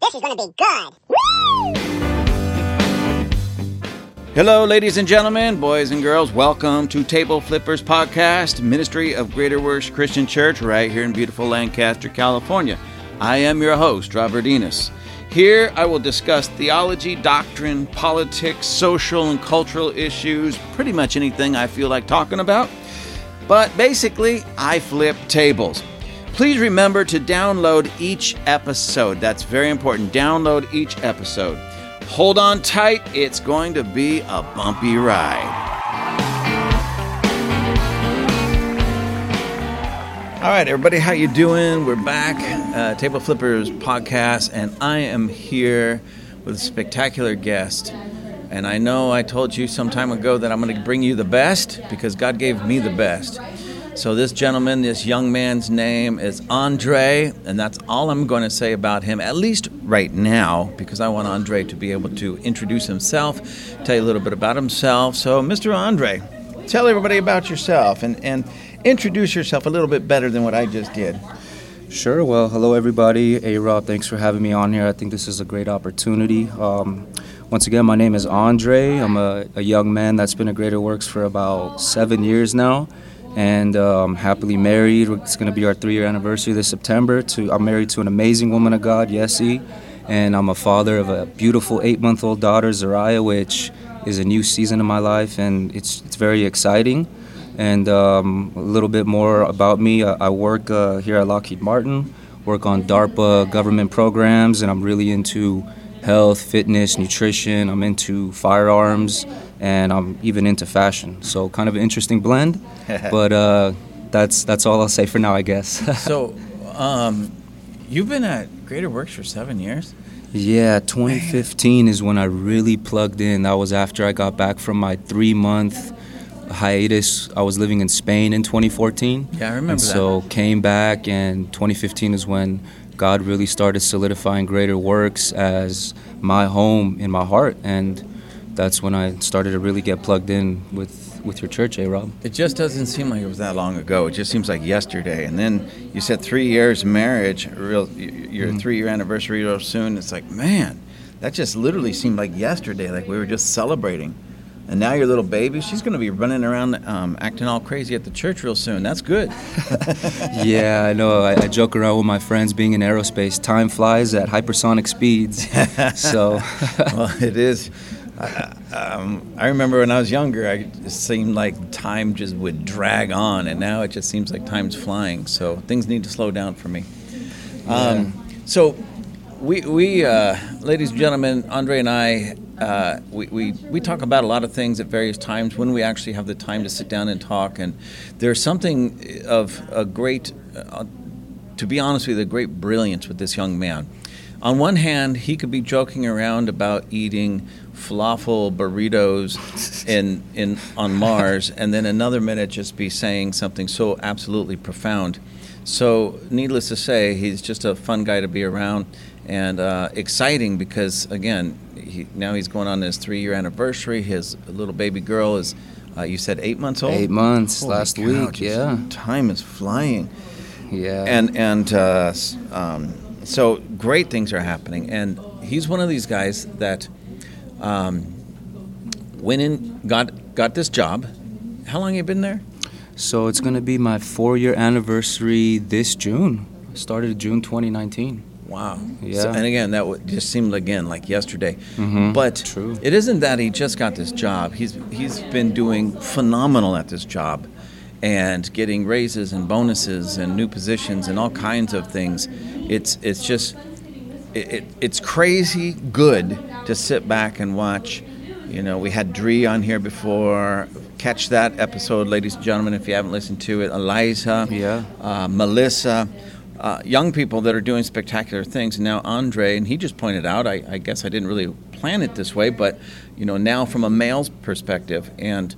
This is going to be good. Hello, ladies and gentlemen, boys and girls. Welcome to Table Flippers Podcast, Ministry of Greater Works Christian Church, right here in beautiful Lancaster, California. I am your host, Robert Enos. Here I will discuss theology, doctrine, politics, social and cultural issues, pretty much anything I feel like talking about. But basically, I flip tables. Please remember to download each episode. That's very important. Download each episode. Hold on tight, it's going to be a bumpy ride. All right, everybody, how you doing? We're back, uh, Table Flippers podcast, and I am here with a spectacular guest. And I know I told you some time ago that I'm going to bring you the best because God gave me the best. So this gentleman, this young man's name is Andre, and that's all I'm going to say about him, at least right now, because I want Andre to be able to introduce himself, tell you a little bit about himself. So, Mr. Andre, tell everybody about yourself and, and introduce yourself a little bit better than what I just did. Sure. Well, hello, everybody. Hey, Rob, thanks for having me on here. I think this is a great opportunity. Um, once again, my name is Andre. I'm a, a young man that's been at Greater Works for about seven years now and um, happily married. It's going to be our three-year anniversary this September. To I'm married to an amazing woman of God, Yessie, and I'm a father of a beautiful eight-month-old daughter, Zariah, which is a new season in my life, and it's it's very exciting. And um, a little bit more about me: I, I work uh, here at Lockheed Martin, work on DARPA government programs, and I'm really into health, fitness, nutrition. I'm into firearms and I'm even into fashion. So kind of an interesting blend, but uh, that's that's all I'll say for now, I guess. so, um, you've been at Greater Works for seven years. Yeah, 2015 is when I really plugged in. That was after I got back from my three month hiatus. I was living in Spain in 2014. Yeah, I remember and that. So came back, and 2015 is when God really started solidifying Greater Works as my home in my heart, and that's when I started to really get plugged in with with your church, eh, Rob? It just doesn't seem like it was that long ago. It just seems like yesterday. And then you said three years marriage, real your mm-hmm. three year anniversary real soon. It's like, man, that just literally seemed like yesterday. Like we were just celebrating. And now your little baby, she's going to be running around um, acting all crazy at the church real soon. That's good. yeah, I know. I, I, joke around with my friends being in aerospace. Time flies at hypersonic speeds. so, well, it is. I, um, I remember when I was younger, I, it seemed like time just would drag on, and now it just seems like time's flying. So things need to slow down for me. Um, so, we, we uh, ladies and gentlemen, Andre and I, uh, we, we, we talk about a lot of things at various times when we actually have the time to sit down and talk. And there's something of a great, uh, to be honest with you, a great brilliance with this young man. On one hand, he could be joking around about eating falafel burritos in in on Mars, and then another minute just be saying something so absolutely profound. So, needless to say, he's just a fun guy to be around and uh, exciting because again, he, now he's going on his three-year anniversary. His little baby girl is, uh, you said, eight months old. Eight months Holy last cow, week. Yeah, time is flying. Yeah, and and uh, um, so great things are happening, and he's one of these guys that um, went in, got got this job. How long have you been there? So it's going to be my four-year anniversary this June. Started June 2019. Wow. Yeah. So, and again, that w- just seemed again like yesterday. Mm-hmm. But True. it isn't that he just got this job. He's he's been doing phenomenal at this job, and getting raises and bonuses and new positions and all kinds of things. It's it's just it, it, it's crazy good to sit back and watch. You know, we had Dree on here before. Catch that episode, ladies and gentlemen, if you haven't listened to it. Eliza, Yeah. uh, Melissa, uh, young people that are doing spectacular things. And now Andre, and he just pointed out, I, I guess I didn't really plan it this way, but you know, now from a male's perspective, and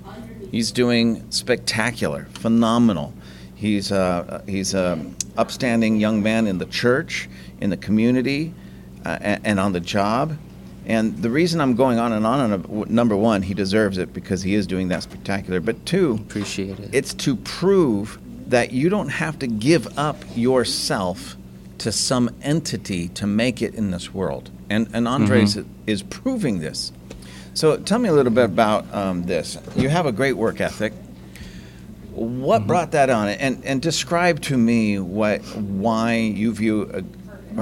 he's doing spectacular, phenomenal. He's a, he's a upstanding young man in the church, in the community, uh, and, and on the job. And the reason I'm going on and on, and number one, he deserves it because he is doing that spectacular. But two, Appreciate it. it's to prove that you don't have to give up yourself to some entity to make it in this world. And, and Andres Mm-hmm. is proving this. So tell me a little bit about um, this. You have a great work ethic. What Mm-hmm. brought that on? And, and describe to me what, why you view, a,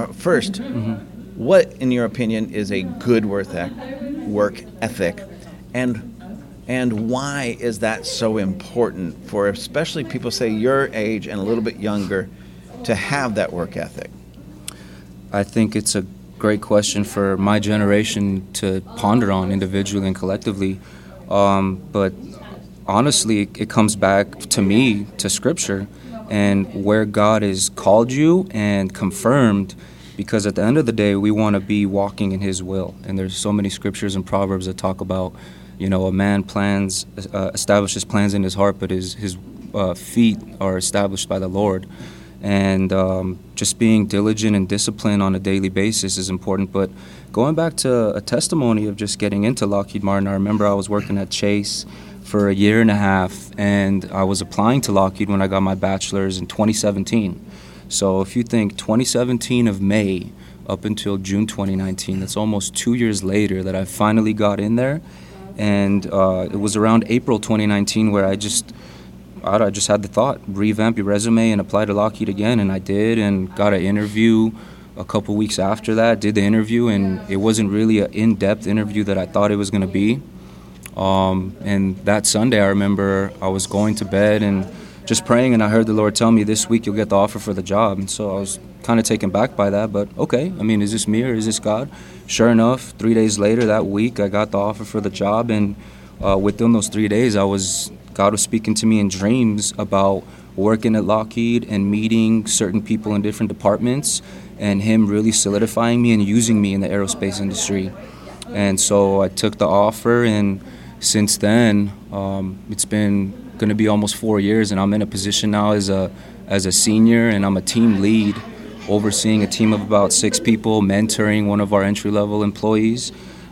uh, 1st Mm-hmm. What, in your opinion, is a good work ethic. And and why is that so important for especially people say your age and a little bit younger to have that work ethic? I think it's a great question for my generation to ponder on individually and collectively. Um, but honestly, it comes back to me to Scripture and where God has called you and confirmed. Because at the end of the day, we want to be walking in His will. And there's so many scriptures and proverbs that talk about, you know, a man plans, uh, establishes plans in his heart, but his his uh, feet are established by the Lord and um, just being diligent and disciplined on a daily basis is important. But going back to a testimony of just getting into Lockheed Martin, I remember I was working at Chase for a year and a half, and I was applying to Lockheed when I got my bachelor's in 2017. So if you think 2017 of May up until June 2019, that's almost two years later that I finally got in there. And uh, it was around April 2019 where I just I just had the thought, revamp your resume and apply to Lockheed again, and I did, and got an interview a couple weeks after that. Did the interview, and it wasn't really an in-depth interview that I thought it was going to be. Um, and that Sunday, I remember I was going to bed and just praying, and I heard the Lord tell me, "This week you'll get the offer for the job." And so I was kind of taken back by that, but okay. I mean, is this me or is this God? Sure enough, three days later that week, I got the offer for the job, and uh, within those three days, I was God was speaking to me in dreams about working at Lockheed and meeting certain people in different departments, and Him really solidifying me and using me in the aerospace industry. And so I took the offer, and since then, um, it's been going to be almost four years, and I'm in a position now as a as a senior, and I'm a team lead, overseeing a team of about six people, mentoring one of our entry level employees.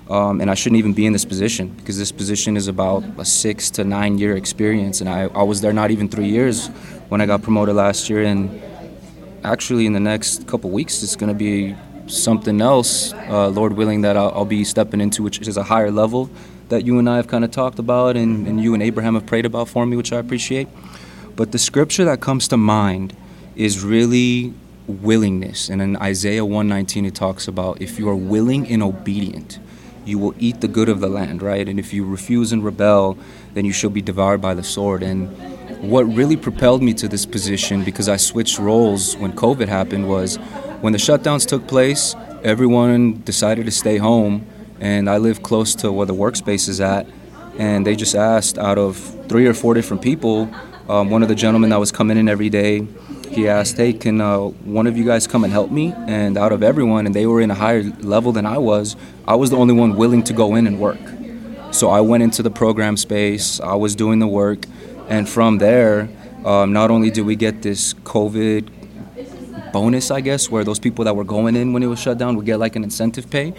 Um, and I shouldn't even be in this position because this position is about a six to nine year experience, and I, I was there not even three years when I got promoted last year, and actually in the next couple weeks it's going to be something else, uh, Lord willing, that I'll, I'll be stepping into, which is a higher level that you and I have kind of talked about, and, and you and Abraham have prayed about for me, which I appreciate. But the scripture that comes to mind is really willingness. And in Isaiah 119, it talks about if you are willing and obedient, you will eat the good of the land, right? And if you refuse and rebel, then you shall be devoured by the sword. And what really propelled me to this position, because I switched roles when COVID happened, was when the shutdowns took place, everyone decided to stay home. And I live close to where the workspace is at. And they just asked out of three or four different people, um, one of the gentlemen that was coming in every day, he asked, "Hey, can uh, one of you guys come and help me?" And out of everyone, and they were in a higher level than I was, I was the only one willing to go in and work. So I went into the program space. I was doing the work, and from there, um, not only did we get this COVID bonus, I guess, where those people that were going in when it was shut down would get like an incentive pay,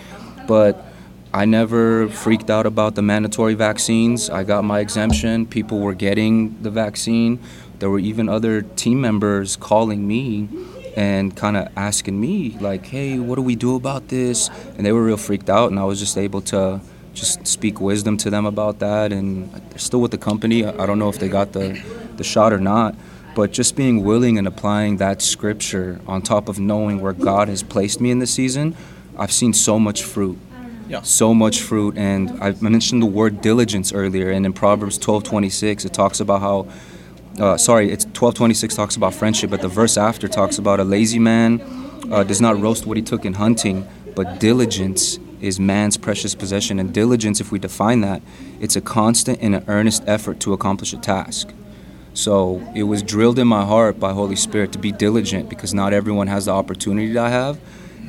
but I never freaked out about the mandatory vaccines. I got my exemption. People were getting the vaccine. There were even other team members calling me and kind of asking me, like, hey, what do we do about this? And they were real freaked out, and I was just able to just speak wisdom to them about that. And they're still with the company. I don't know if they got the, the shot or not. But just being willing and applying that scripture on top of knowing where God has placed me in this season, I've seen so much fruit Yeah. so much fruit and i mentioned the word diligence earlier and in proverbs 12.26 it talks about how uh, sorry it's 12.26 talks about friendship but the verse after talks about a lazy man uh, does not roast what he took in hunting but diligence is man's precious possession and diligence if we define that it's a constant and an earnest effort to accomplish a task so it was drilled in my heart by holy spirit to be diligent because not everyone has the opportunity that i have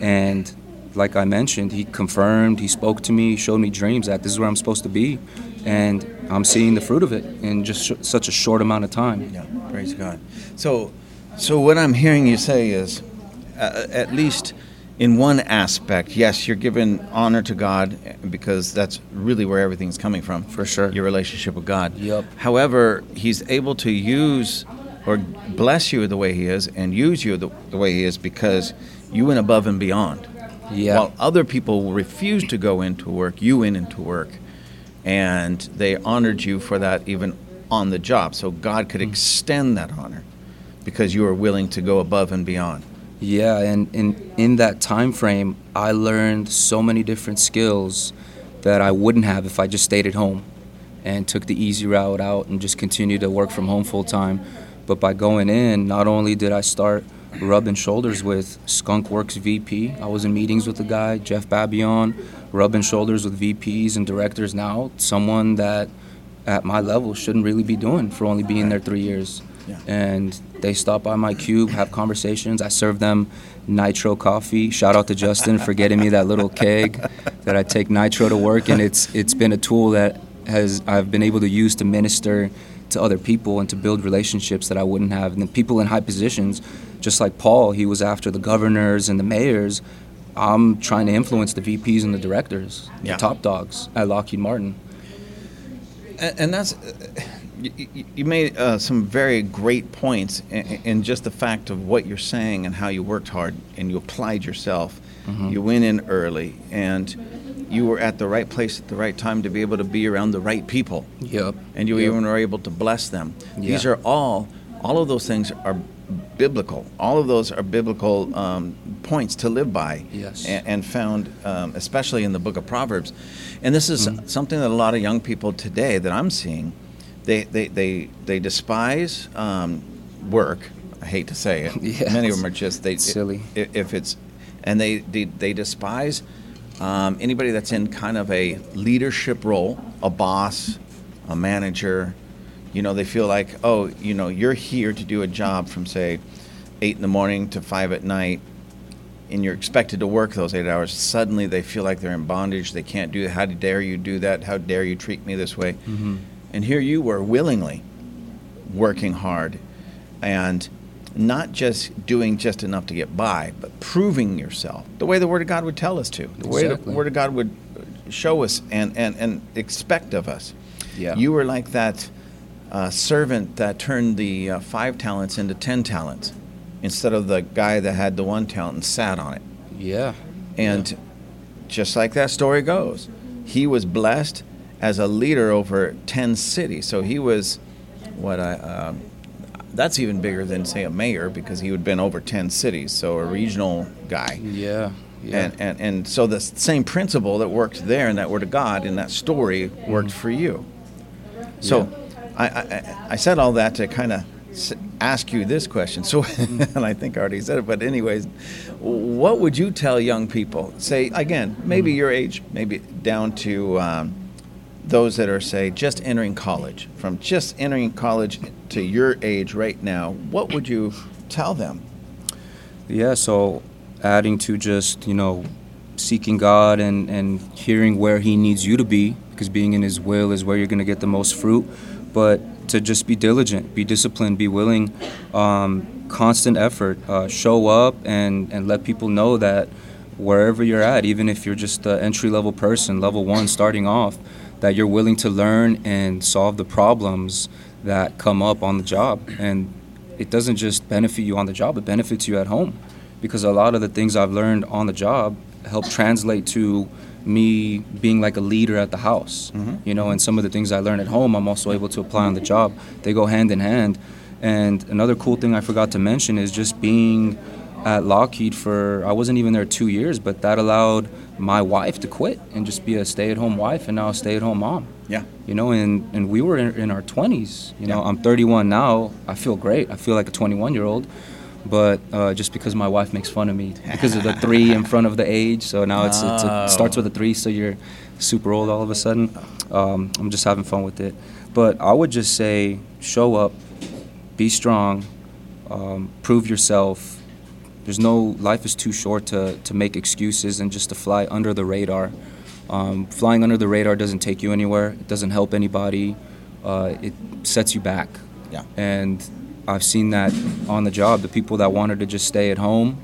and like I mentioned, he confirmed, he spoke to me, showed me dreams that this is where I'm supposed to be, and I'm seeing the fruit of it in just sh- such a short amount of time. Yeah, praise God. So, so what I'm hearing you say is, uh, at least in one aspect, yes, you're giving honor to God because that's really where everything's coming from. For sure. Your relationship with God. Yup. However, He's able to use or bless you the way He is and use you the, the way He is because you went above and beyond. Yeah. While other people refused to go into work, you went into work, and they honored you for that even on the job. So God could hmm. extend that honor because you were willing to go above and beyond. Yeah, and in in that time frame, I learned so many different skills that I wouldn't have if I just stayed at home and took the easy route out and just continued to work from home full time. But by going in, not only did I start rubbing shoulders with Skunk Works VP, I was in meetings with the guy, Jeff Babione, rubbing shoulders with VPs and directors now, someone that at my level shouldn't really be doing for only being there three years. Yeah. And they stop by my cube, have conversations. I serve them nitro coffee. Shout out to Justin for getting me that little keg that I take nitro to work, and it's it's been a tool that has I've been able to use to minister to other people and to build relationships that I wouldn't have. And the people in high positions, just like Paul, he was after the governors and the mayors. I'm trying to influence the VPs and the directors, Yeah. the top dogs at Lockheed Martin. And, and that's you, you- you made uh, some very great points in, in just the fact of what you're saying and how you worked hard and you applied yourself. You went in early and you were at the right place at the right time to be able to be around the right people. Yep. and you Yep. even were able to bless them. These are all, all of those things are biblical. All of those are biblical um, points to live by. Yes. And, and found, um, especially in the book of Proverbs. And this is Mm-hmm. something that a lot of young people today that I'm seeing, they they they, they despise um, work. I hate to say it. Yeah, Many of them are just they it's silly. i- If it's, and they they, they despise um, anybody that's in kind of a leadership role, a boss, a manager. You know, they feel like, oh, you know, you're here to do a job from say eight in the morning to five at night, and you're expected to work those eight hours. Suddenly, they feel like they're in bondage. They can't do. How dare you do that? How dare you treat me this way? And here you were willingly working hard and not just doing just enough to get by, but proving yourself the way the Word of God would tell us to, the way the Word of God would show us and, and, and expect of us. Yeah. You were like that uh, servant that turned the uh, five talents into ten talents instead of the guy that had the one talent and sat on it. Yeah. And just like that story goes, he was blessed as a leader over 10 cities. So he was what I. Um, that's even bigger than say a mayor because he would have been over 10 cities so a regional guy Yeah. Yeah. and, and and so the same principle that worked there in that word of god in that story worked for you so I, I i said all that to kind of ask you this question. So and i think i already said it but anyways what would you tell young people? Say again maybe your age maybe down to um, those that are say just entering college. From just entering college to your age right now what would you tell them? Yeah, so adding to just, you know, seeking God and, and hearing where He needs you to be, because being in His will is where you're going to get the most fruit. But to just be diligent, be disciplined, be willing, um, constant effort, uh, show up and, and let people know that wherever you're at, even if you're just an entry level person, level one starting off, that you're willing to learn and solve the problems that come up on the job. And it doesn't just benefit you on the job, it benefits you at home. Because a lot of the things I've learned on the job help translate to me being like a leader at the house. Mm-hmm. You know, and some of the things I learn at home, I'm also able to apply on the job. They go hand in hand. And another cool thing I forgot to mention is just being at Lockheed for, I wasn't even there two years, but that allowed my wife to quit and just be a stay at home wife and now a stay at home mom yeah you know and, and we were in, in our 20s you know Yeah. i'm 31 now i feel great i feel like a 21 year old but uh, just because my wife makes fun of me because of the three in front of the age. So now it's, it's a, Oh. starts with a three so you're super old all of a sudden. Um, i'm just having fun with it. But i would just say show up be strong um, prove yourself. There's no life is too short to, to make excuses and just to fly under the radar. Um, flying under the radar doesn't take you anywhere. It doesn't help anybody. Uh, it sets you back. Yeah. and i've seen that on the job the people that wanted to just stay at home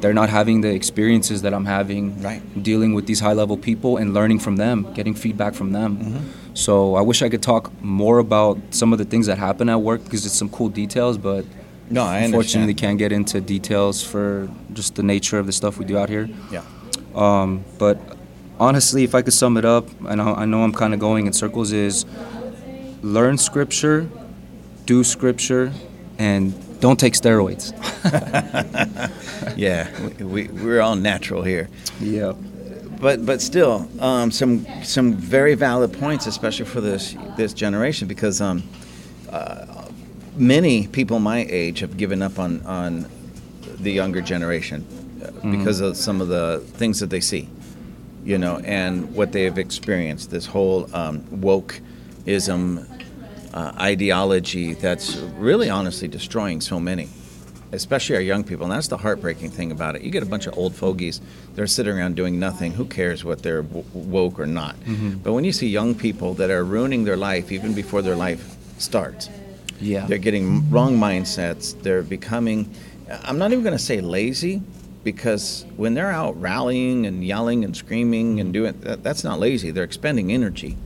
they're not having the experiences that i'm having Right. dealing with these high level people and learning from them getting feedback from them So I wish I could talk more about some of the things that happen at work because it's some cool details, but No, I unfortunately understand. can't get into details for just the nature of the stuff we do out here. Yeah. Um, but honestly, if I could sum it up, and I, I know I'm kind of going in circles, is learn scripture, do scripture, and don't take steroids. Yeah, we, we, we're all natural here. yeah. but but still, um, some some very valid points, especially for this this generation, because um, uh, many people my age have given up on on the younger generation uh, because of some of the things that they see, you know, and what they have experienced. This whole um, wokeism uh, ideology that's really honestly destroying so many especially our young people. And that's the heartbreaking thing about it. You get a bunch of old fogies, they're sitting around doing nothing. Who cares what they're w- woke or not? But when you see young people that are ruining their life even before their life starts, Yeah. they're getting wrong mindsets. They're becoming, I'm not even going to say lazy, because when they're out rallying and yelling and screaming and doing that, that's not lazy. They're expending energy.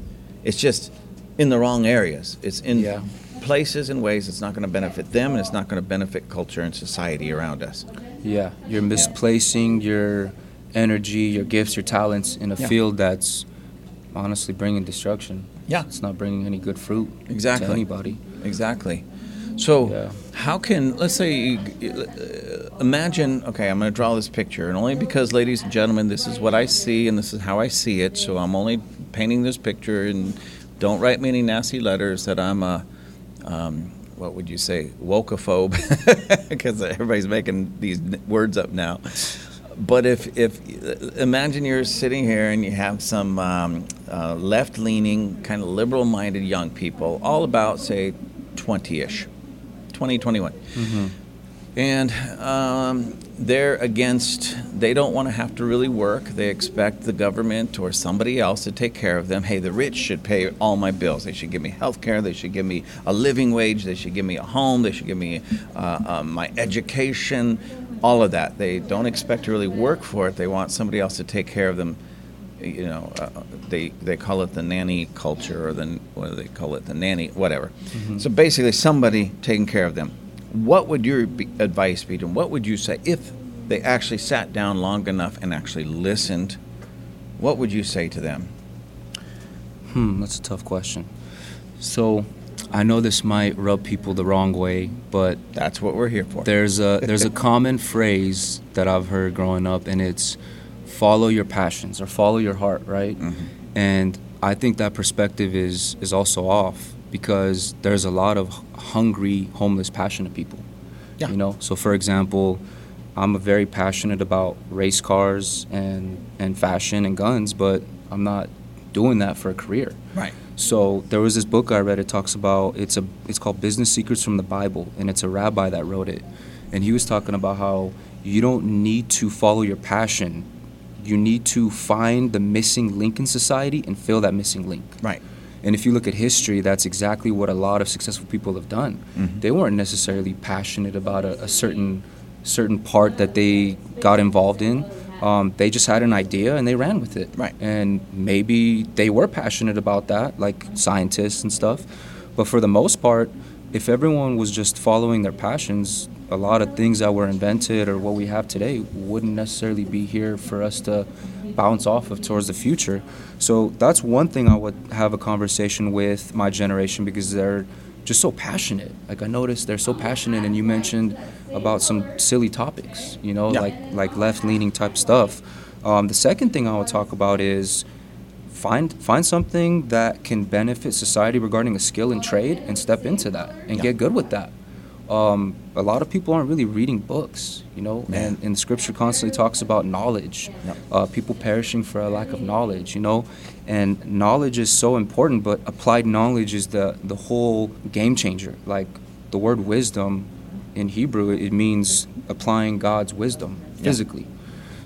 It's just in the wrong areas. It's in Yeah. places and ways it's not going to benefit them and it's not going to benefit culture and society around us. Yeah, you're misplacing your energy, your gifts, your talents in a Yeah. field that's honestly bringing destruction. Yeah. It's not bringing any good fruit Exactly. to anybody. Exactly. So, Yeah. how can let's say uh, imagine? Okay, I'm going to draw this picture, and only because, ladies and gentlemen, this is what I see, and this is how I see it. So I'm only painting this picture, and don't write me any nasty letters that I'm a, um, what would you say, wokeophobe, because everybody's making these words up now. But if, if imagine you're sitting here and you have some um, uh, left-leaning, kind of liberal-minded young people, all about say 20-ish, 20, 21. And um, they're against, they don't want to have to really work. They expect the government or somebody else to take care of them. Hey, the rich should pay all my bills. They should give me health care. They should give me a living wage. They should give me a home. They should give me uh, uh, my education, all of that. They don't expect to really work for it. They want somebody else to take care of them. You know, uh, they, they call it the nanny culture or the, what do they call it? The nanny, whatever. So basically, somebody taking care of them what would your advice be to them? What would you say if they actually sat down long enough and actually listened? What would you say to them? Hmm, that's a tough question. So, I know this might rub people the wrong way, but That's what we're here for. there's a there's a common phrase that I've heard growing up, and it's follow your passions or follow your heart, right? And I think that perspective is is also off because there's a lot of hungry, homeless, passionate people. Yeah. You know, so for example, I'm very passionate about race cars and and fashion and guns, but I'm not doing that for a career. Right. So there was this book I read. It talks about it's a it's called Business Secrets from the Bible, and it's a rabbi that wrote it, and he was talking about how you don't need to follow your passion, you need to find the missing link in society and fill that missing link. Right. And if you look at history, that's exactly what a lot of successful people have done. Mhm. They weren't necessarily passionate about a, a certain certain part that they got involved in. Um, they just had an idea and they ran with it. Right. And maybe they were passionate about that, like scientists and stuff. But for the most part, if everyone was just following their passions, a lot of things that were invented or what we have today wouldn't necessarily be here for us to bounce off of towards the future. So that's one thing I would have a conversation with my generation because they're just so passionate. Like I noticed they're so passionate, and you mentioned about some silly topics, you know, Yeah. like like left-leaning type stuff. Um, the second thing I would talk about is find find something that can benefit society regarding a skill and trade, and step into that and Yeah. get good with that. Um, a lot of people aren't really reading books, you know, Yeah. and, and Scripture constantly talks about knowledge. Yep. Uh, people perishing for a lack of knowledge, you know, and knowledge is so important. But applied knowledge is the the whole game changer. Like the word wisdom in Hebrew, it means applying God's wisdom Yeah. physically.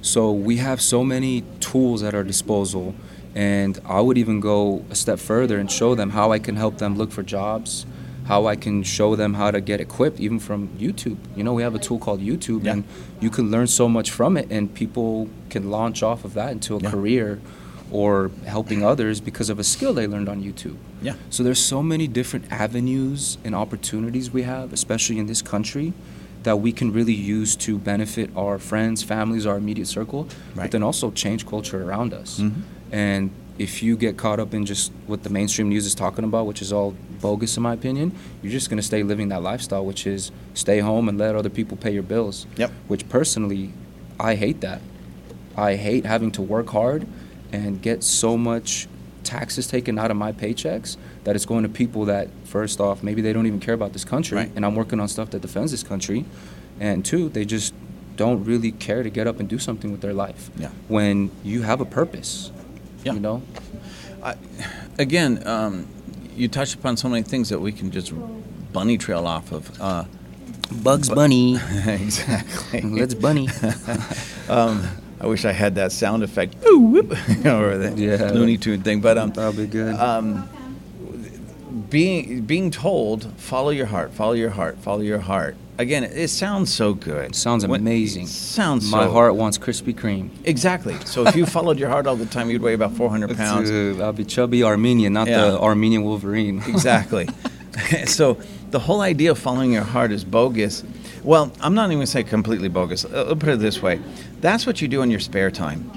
So we have so many tools at our disposal, and I would even go a step further and show them how I can help them look for jobs, how I can show them how to get equipped, even from YouTube. You know, we have a tool called YouTube, Yeah. and you can learn so much from it, and people can launch off of that into a Yeah. career or helping others because of a skill they learned on YouTube. Yeah. So there's so many different avenues and opportunities we have, especially in this country, that we can really use to benefit our friends, families, our immediate circle, Right. but then also change culture around us. Mhm. And if you get caught up in just what the mainstream news is talking about, which is all bogus in my opinion, you're just going to stay living that lifestyle, which is stay home and let other people pay your bills. Yep. Which personally, I hate that. I hate having to work hard and get so much taxes taken out of my paychecks that it's going to people that first off maybe they don't even care about this country Right. and I'm working on stuff that defends this country and two they just don't really care to get up and do something with their life Yeah. when you have a purpose Yeah. you know Again, um, you touched upon so many things that we can just bunny trail off of. Uh, Bugs Bunny exactly. let's bunny um, I wish I had that sound effect, Ooh, whoop, or the Yeah. Looney Tune thing. But um, that'll be good um, being being told, follow your heart, follow your heart, follow your heart. Again, it, sounds so good. sounds amazing sounds my so, heart wants Krispy Kreme Exactly. So if you followed your heart all the time, you'd weigh about 400 pounds. Dude, I'll be chubby Armenian not Yeah. the Armenian Wolverine Exactly. so the whole idea of following your heart is bogus. Well, I'm not even going to say completely bogus. Uh, I'll put it this way: that's what you do in your spare time.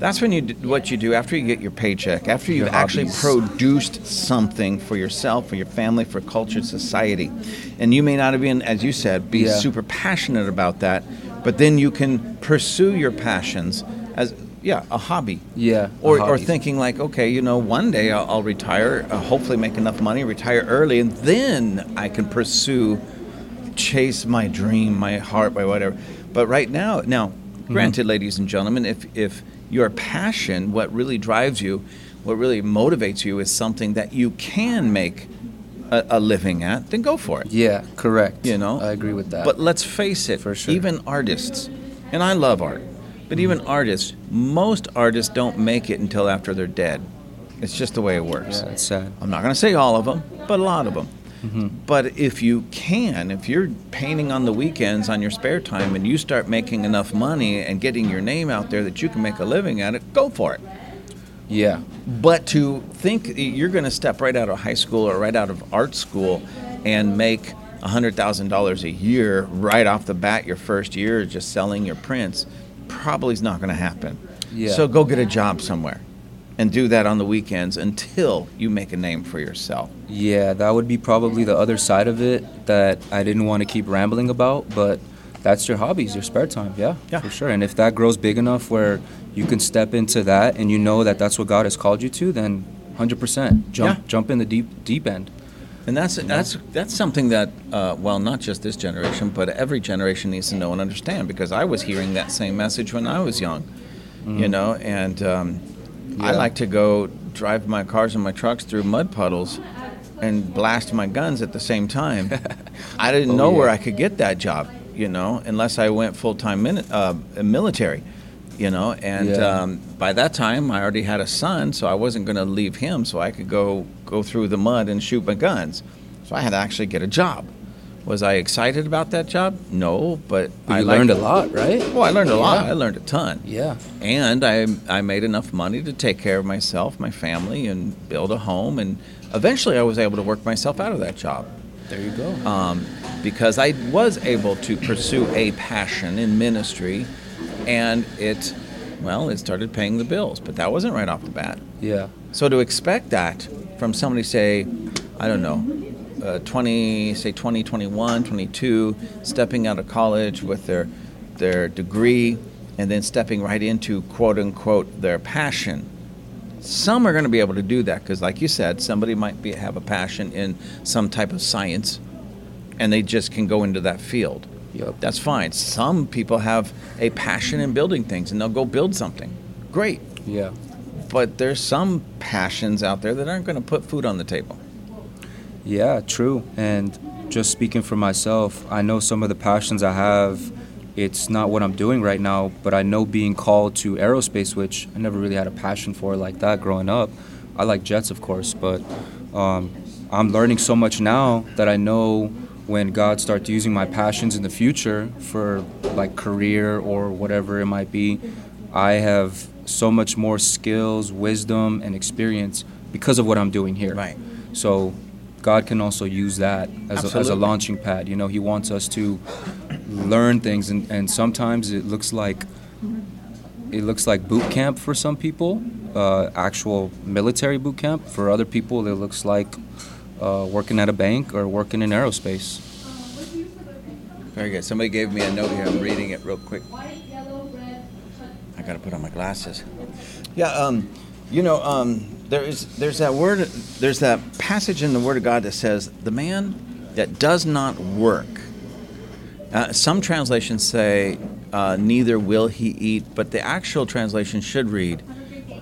That's when you do, what you do after you get your paycheck, after you've actually produced something for yourself, for your family, for culture, society, and you may not have been, as you said, be Yeah. super passionate about that, but then you can pursue your passions as yeah a hobby. Yeah or, or thinking like okay you know one day i'll, I'll retire uh, hopefully make enough money retire early and then i can pursue chase my dream my heart my whatever. But right now now Mm-hmm. granted ladies and gentlemen if if your passion what really drives you what really motivates you is something that you can make a, a living at then go for it Yeah, correct. you know I agree with that. but let's face it For sure. even artists and i love art but even mm-hmm. artists most artists don't make it until after they're dead it's just the way it works yeah, it's sad. i'm not going to say all of them but a lot of them Mm-hmm. but if you can if you're painting on the weekends on your spare time and you start making enough money and getting your name out there that you can make a living at it go for it Yeah, but to think you're going to step right out of high school or right out of art school and make $100,000 a year right off the bat your first year just selling your prints probably is not going to happen. Yeah. So go get a job somewhere and do that on the weekends until you make a name for yourself. yeah, that would be probably the other side of it that I didn't want to keep rambling about, but that's your hobbies, your spare time. Yeah, Yeah. for sure. And if that grows big enough where you can step into that and you know that that's what God has called you to, then 100% jump Yeah. jump in the deep deep end. And that's that's that's something that uh, well, not just this generation, but every generation needs to know and understand. Because I was hearing that same message when I was young, you know, and um, I like to go drive my cars and my trucks through mud puddles and blast my guns at the same time. I didn't Oh, know where. I could get that job, you know, unless I went full time uh, military. You know, and Yeah. um, by that time I already had a son, so I wasn't going to leave him, so I could go go through the mud and shoot my guns. So I had to actually get a job. Was I excited about that job? No, but, But I learned a lot, right? Well, I learned a lot. I learned a ton, Yeah. and I I made enough money to take care of myself, my family, and build a home. And eventually, I was able to work myself out of that job There you go. um, because I was able to pursue a passion in ministry, and it, well, it started paying the bills. But that wasn't right off the bat. yeah. So to expect that from somebody, say, I don't know, uh, 20, say 20, 21, 22, stepping out of college with their their degree, and then stepping right into quote unquote their passion. Some are going to be able to do that because, like you said, somebody might be, have a passion in some type of science, and they just can go into that field. Yep. That's fine. Some people have a passion in building things, and they'll go build something. Great Yeah. but there's some passions out there that aren't going to put food on the table. Yeah, true. And just speaking for myself, I know some of the passions I have. It's not what I'm doing right now, but I know being called to aerospace, which I never really had a passion for like that growing up. I like jets, of course, but um, I'm learning so much now that I know when God starts using my passions in the future for like career or whatever it might be, I have so much more skills, wisdom, and experience because of what I'm doing here. Right. So God can also use that as a, as a launching pad. You know, He wants us to learn things, and, and sometimes it looks like it looks like boot camp for some people, uh, actual military boot camp. For other people, it looks like uh, working at a bank or working in aerospace. Very good. Somebody gave me a note here. I'm reading it real quick. I got to put on my glasses. Yeah, um, you know, um, there is there's that word, there's that passage in the Word of God that says, "The man that does not work." Uh, some translations say, uh, "Neither will he eat," but the actual translation should read,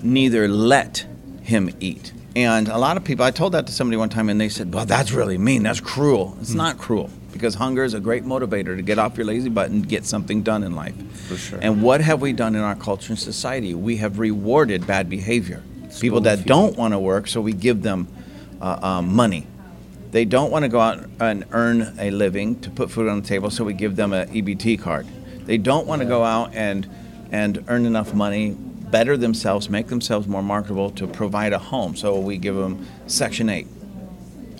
"Neither let him eat." And a lot of people, I told that to somebody one time, and they said, "Well, that's really mean. That's cruel." It's not cruel because hunger is a great motivator to get off your lazy butt and get something done in life. For sure. And what have we done in our culture and society? We have rewarded bad behavior. People that don't want to work, so we give them uh, um, money. They don't want to go out and earn a living to put food on the table, so we give them an EBT card. They don't want to go out and and earn enough money, better themselves, make themselves more marketable to provide a home, so we give them Section 8.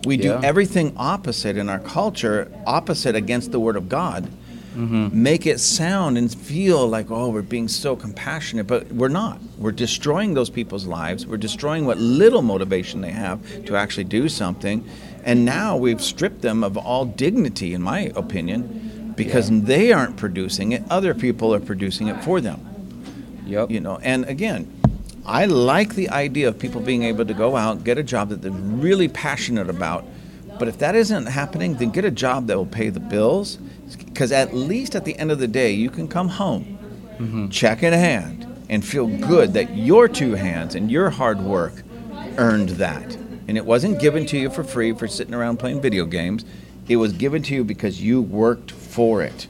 We do Yeah. everything opposite in our culture, opposite against the Word of God. Mm-hmm. Make it sound and feel like, oh, we're being so compassionate, but we're not. We're destroying those people's lives. We're destroying what little motivation they have to actually do something. And now we've stripped them of all dignity, in my opinion, because they aren't producing it. Other people are producing it for them Yep. you know and again i like the idea of people being able to go out get a job that they're really passionate about but if that isn't happening then get a job that will pay the bills because at least at the end of the day you can come home check in hand and feel good that your two hands and your hard work earned that and it wasn't given to you for free for sitting around playing video games it was given to you because you worked for it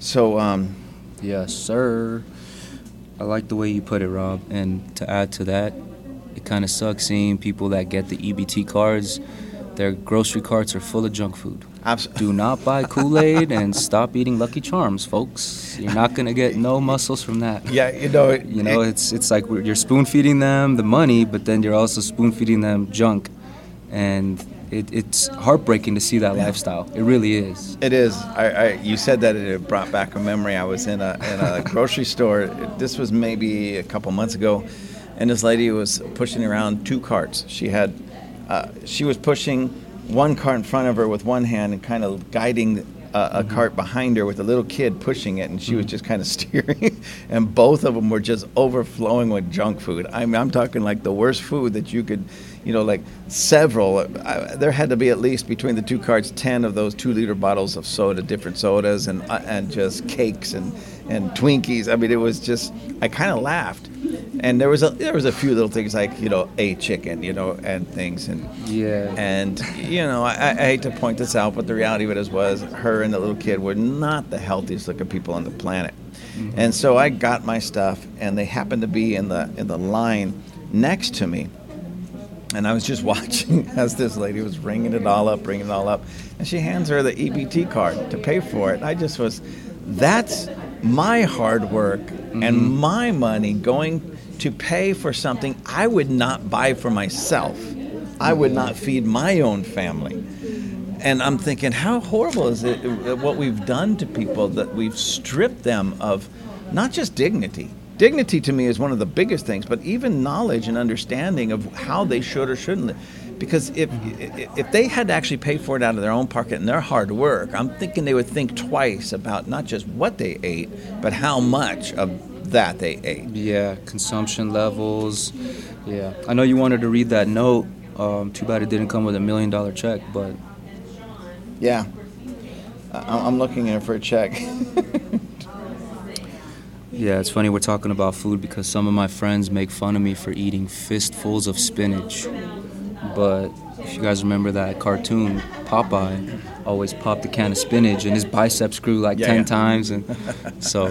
so um, Yes, sir. I like the way you put it, Rob. And to add to that, it kind of sucks seeing people that get the EBT cards. Their grocery carts are full of junk food. Abs- Do not buy Kool Aid and stop eating Lucky Charms, folks. You're not gonna get no muscles from that. yeah you know it, You know, it's it's like you're spoon feeding them the money, but then you're also spoon feeding them junk, and it, it's heartbreaking to see that lifestyle. It really is. It is. I, I, you said that it brought back a memory. I was in a, in a grocery store. This was maybe a couple months ago, and this lady was pushing around two carts. She had, uh, she was pushing one cart in front of her with one hand and kind of guiding uh, a, a cart behind her with a little kid pushing it, and she was mm-hmm. just kind of steering. and both of them were just overflowing with junk food. I mean, I'm talking like the worst food that you could, you know, like several. Uh, I, there had to be at least between the two carts ten of those two liter bottles of soda, different sodas, and uh, and just cakes and and Twinkies. I mean, it was just. I kind of laughed, and there was a there was a few little things like you know a chicken, you know, and things and. Yeah. And you know, I, I hate to point this out, but the reality of it is, was her and the little kid were not the healthiest looking people on the planet. Mm-hmm. And so I got my stuff, and they happened to be in the in the line next to me. And I was just watching as this lady was ringing it all up, ringing it all up, and she hands her the EBT card to pay for it. I just was, that's my hard work and my money going to pay for something I would not buy for myself. I would not feed my own family. And I'm thinking, how horrible is it uh, what we've done to people that we've stripped them of not just dignity. Dignity to me is one of the biggest things, but even knowledge and understanding of how they should or shouldn't live. Because if if they had to actually pay for it out of their own pocket and their hard work, I'm thinking they would think twice about not just what they ate, but how much of that they ate. Yeah, consumption levels. Yeah, I know you wanted to read that note. Um, too bad it didn't come with a million dollar check, but Yeah, I'm looking in for a check. yeah, it's funny we're talking about food because some of my friends make fun of me for eating fistfuls of spinach. But if you guys remember that cartoon, Popeye always popped a can of spinach and his biceps grew like Yeah, 10 yeah. times. And so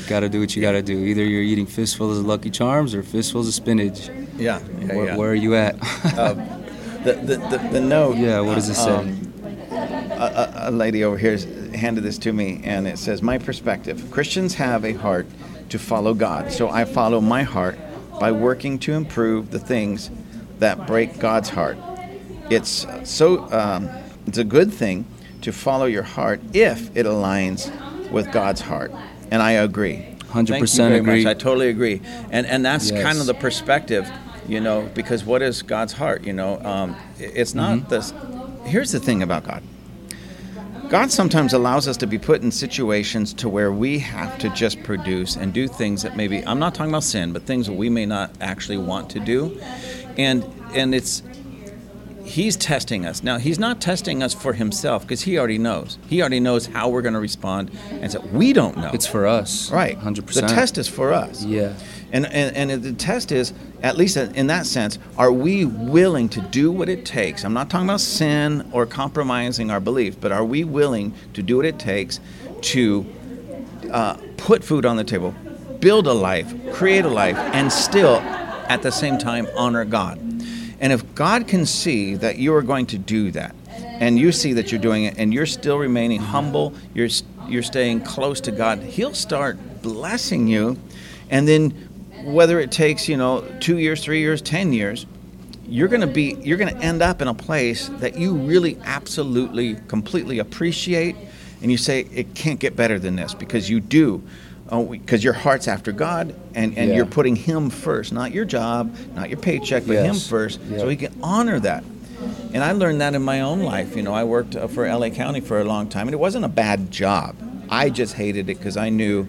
you gotta do what you gotta do. Either you're eating fistfuls of Lucky Charms or fistfuls of spinach. yeah, yeah, where, where are you at? the, the, the, the note. yeah, what does it say? um, a, a lady over here handed this to me, and it says, "My perspective: Christians have a heart to follow God. So I follow my heart by working to improve the things that break God's heart. It's so um, it's a good thing to follow your heart if it aligns with God's heart, and I agree. 100% Thank you very agree. Much. I totally agree, and and that's Yes. kind of the perspective, you know, because what is God's heart? You know, um, it's not Mm-hmm. this. Here's the thing about God. God sometimes allows us to be put in situations to where we have to just produce and do things that maybe I'm not talking about sin, but things that we may not actually want to do, and and it's he's testing us. Now he's not testing us for himself because he already knows. He already knows how we're going to respond, and so we don't know. It's for us. right. 100%. The test is for us. Yeah. And, and, and the test is, at least in that sense, are we willing to do what it takes? I'm not talking about sin or compromising our belief, but are we willing to do what it takes to uh, put food on the table, build a life, create a life, and still at the same time honor God? And if God can see that you are going to do that, and you see that you're doing it, and you're still remaining humble, you're you're staying close to God, He'll start blessing you, and then whether it takes you know two years, three years, ten years, you're going to be you're going to end up in a place that you really absolutely completely appreciate and you say it can't get better than this because you do because your heart's after god and, and Yeah. you're putting him first not your job not your paycheck but him first Yeah. so he can honor that and i learned that in my own life you know i worked uh, for la county for a long time and it wasn't a bad job i just hated it because i knew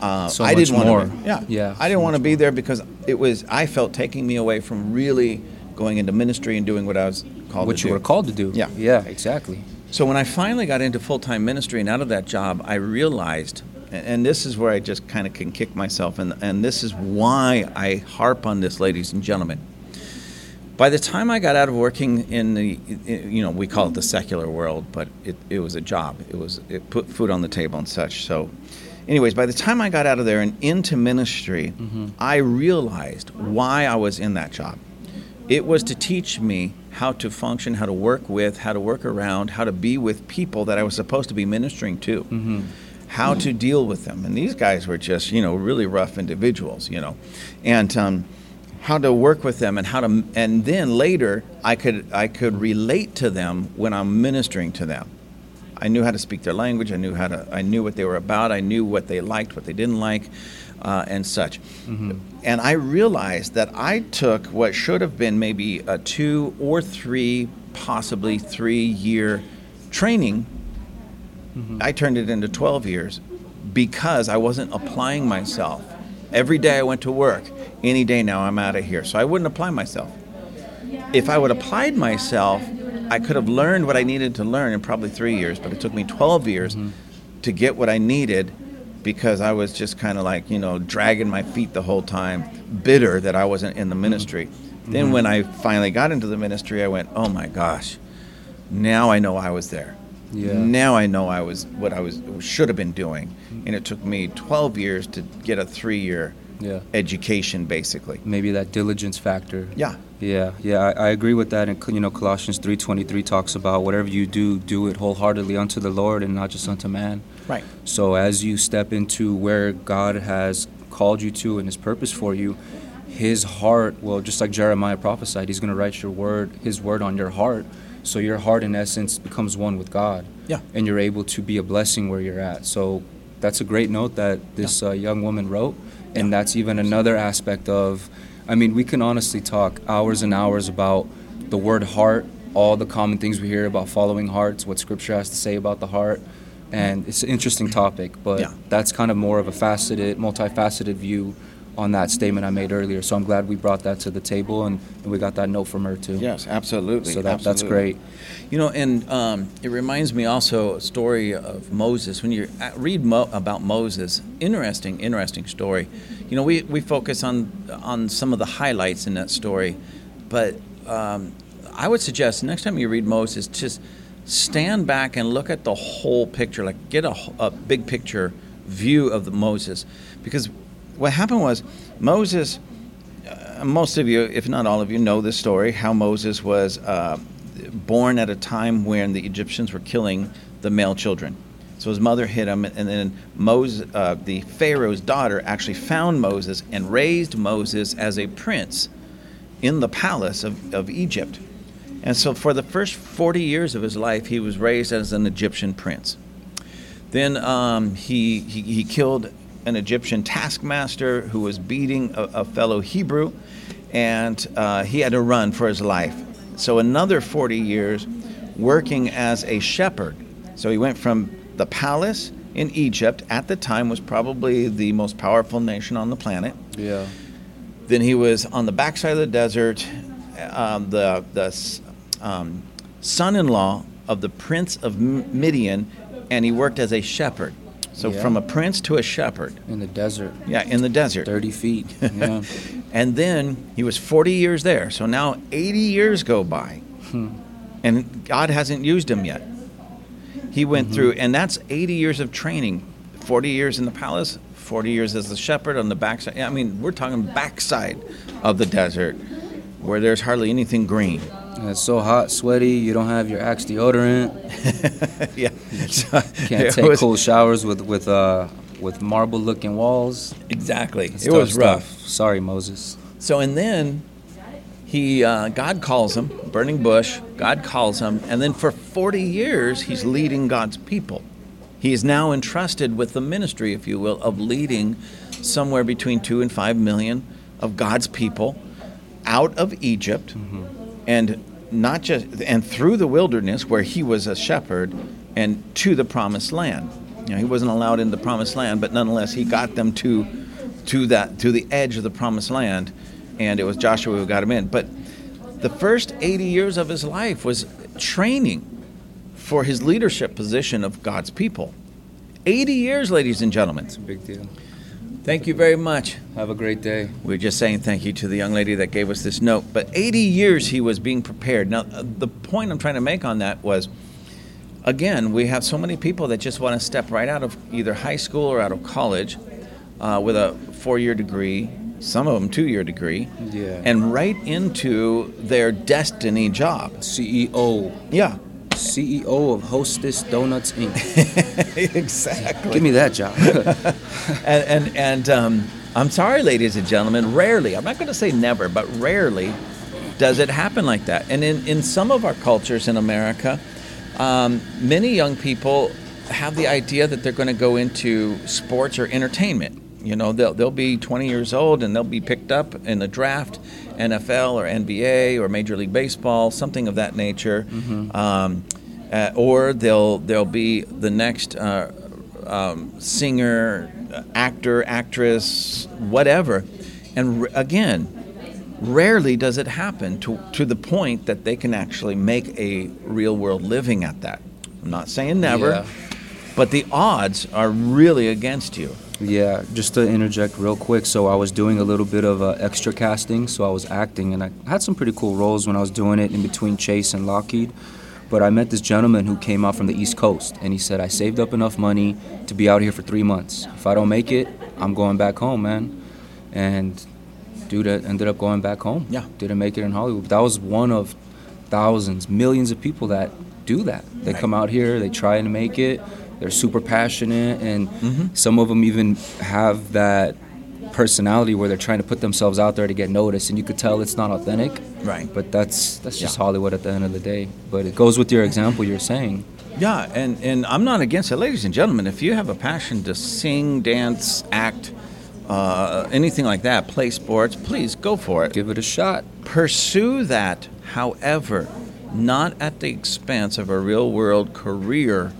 uh, So I didn't want more. to. Be, yeah, Yeah, I didn't want to be there because it was. I felt taking me away from really going into ministry and doing what I was called What to you do. were called to do. Yeah. Yeah, exactly. So when I finally got into full time ministry and out of that job, I realized, and- this is where I just kind of can kick myself, and, and this is why I harp on this, ladies and gentlemen. By the time I got out of working in the, you know, we call it the secular world, but it, it was a job. It was it put food on the table and such. So, anyways, by the time I got out of there and into ministry, mm-hmm. I realized why I was in that job. It was to teach me how to function, how to work with, how to work around, how to be with people that I was supposed to be ministering to, mm-hmm. How to deal with them. And these guys were just, you know, really rough individuals, you know, and um, how to work with them and how to, and then later I could I could relate to them when I'm ministering to them. I knew how to speak their language. I knew how to. I knew what they were about. I knew what they liked, what they didn't like, uh, and such. And I realized that I took what should have been maybe a two or three, possibly three-year training. I turned it into 12 years because I wasn't applying myself. Every day I went to work. Any day now I'm out of here. So I wouldn't apply myself if I would applied myself, I could have learned what I needed to learn in probably three years, but it took me 12 years mm-hmm. to get what I needed because I was just kind of like, you know, dragging my feet the whole time, bitter that I wasn't in the mm-hmm. ministry. Then mm-hmm. when I finally got into the ministry, I went, oh my gosh, now I know I was there. Yeah. Now I know I was what I was should have been doing. And it took me 12 years to get a three year Yeah. education, basically. Maybe that diligence factor. Yeah. Yeah, yeah, I, I agree with that. And you know, Colossians three twenty three talks about whatever you do, do it wholeheartedly unto the Lord and not just unto man. Right. So as you step into where God has called you to and His purpose for you, His heart, well, just like Jeremiah prophesied, He's going to write your word, His word on your heart. So your heart, in essence, becomes one with God. Yeah. And you're able to be a blessing where you're at. So that's a great note that this uh, young woman wrote, and that's even another aspect of. I mean, we can honestly talk hours and hours about the word heart, all the common things we hear about following hearts, what Scripture has to say about the heart, and it's an interesting topic. But Yeah. that's kind of more of a faceted, multifaceted view on that statement I made earlier. So I'm glad we brought that to the table, and, and we got that note from her too. Yes, absolutely. So that, that's great. You know, and um, it reminds me also a story of Moses. When you uh, read Mo- about Moses, interesting, interesting story. You know, we, we focus on on some of the highlights in that story, but um, I would suggest next time you read Moses, just stand back and look at the whole picture, like get a, a big picture view of the Moses, because what happened was Moses uh, most of you, if not all of you, know this story how Moses was uh, born at a time when the Egyptians were killing the male children. So his mother hid him, and then Moses, uh, the Pharaoh's daughter, actually found Moses and raised Moses as a prince in the palace of, of Egypt. And so for the first 40 years of his life, he was raised as an Egyptian prince. Then um, he, he, he killed an Egyptian taskmaster who was beating a, a fellow Hebrew, and uh, he had to run for his life. So another 40 years working as a shepherd. So he went from the palace in Egypt, at the time was probably the most powerful nation on the planet. Yeah. Then he was on the backside of the desert, um, the, the um, son in law of the prince of Midian, and he worked as a shepherd. So Yeah. from a prince to a shepherd. In the desert. Yeah, in the desert. 30 feet. Yeah. And then he was 40 years there. So now 80 years go by. Hmm. And God hasn't used him yet. He went mm-hmm. through, and that's 80 years of training 40 years in the palace, 40 years as a shepherd on the backside. I mean, we're talking backside of the desert where there's hardly anything green. And it's so hot, sweaty. You don't have your Axe deodorant. yeah. So Can't take was- cold showers with with uh with marble-looking walls. Exactly. It's It was rough. stuff. Sorry, Moses. So and then he uh, God calls him, burning bush. God calls him, and then for 40 years he's leading God's people. He is now entrusted with the ministry, if you will, of leading somewhere between two and five million of God's people out of Egypt, and not just and through the wilderness where he was a shepherd, and to the promised land. You know, he wasn't allowed in the promised land, but nonetheless he got them to to that to the edge of the promised land, and it was Joshua who got him in. But the first 80 years of his life was training for his leadership position of God's people. 80 years, ladies and gentlemen. It's a big deal. Thank you very much. Have a great day. We're just saying thank you to the young lady that gave us this note. But 80 years he was being prepared. Now, uh, the point I'm trying to make on that was again, we have so many people that just want to step right out of either high school or out of college uh, with a four year degree, some of them two year degree, Yeah. and right into their destiny job. CEO. Yeah, CEO of Hostess Donuts Inc. exactly. Give me that job. and and, and um, I'm sorry, ladies and gentlemen, rarely, I'm not going to say never, but rarely does it happen like that. And in, in some of our cultures in America, um, many young people have the idea that they're going to go into sports or entertainment. You know, they'll, they'll be 20 years old and they'll be picked up in the draft, NFL or NBA or Major League Baseball, something of that nature. Um, uh, or they'll they'll be the next uh, um, singer, actor, actress, whatever. And r- again, rarely does it happen to, to the point that they can actually make a real world living at that. I'm not saying never, Yeah. but the odds are really against you. Yeah, just to interject real quick. So I was doing a little bit of uh, extra casting, so I was acting, and I had some pretty cool roles when I was doing it in between Chase and Lockheed. But I met this gentleman who came out from the East Coast, and he said, "I saved up enough money to be out here for three months. If I don't make it, I'm going back home, man." And dude ended up going back home. Yeah. didn't make it in Hollywood. That was one of thousands, millions of people that do that. They Right. come out here, they try and make it. They're super passionate, and Mm-hmm. some of them even have that personality where they're trying to put themselves out there to get noticed, and you could tell it's not authentic. Right. But that's that's just Yeah. Hollywood at the end of the day. But it goes with your example you're saying. Yeah, and, and I'm not against it. Ladies and gentlemen, if you have a passion to sing, dance, act, uh, anything like that, play sports, please go for it. Give it a shot. Pursue that, however, not at the expense of a real world career.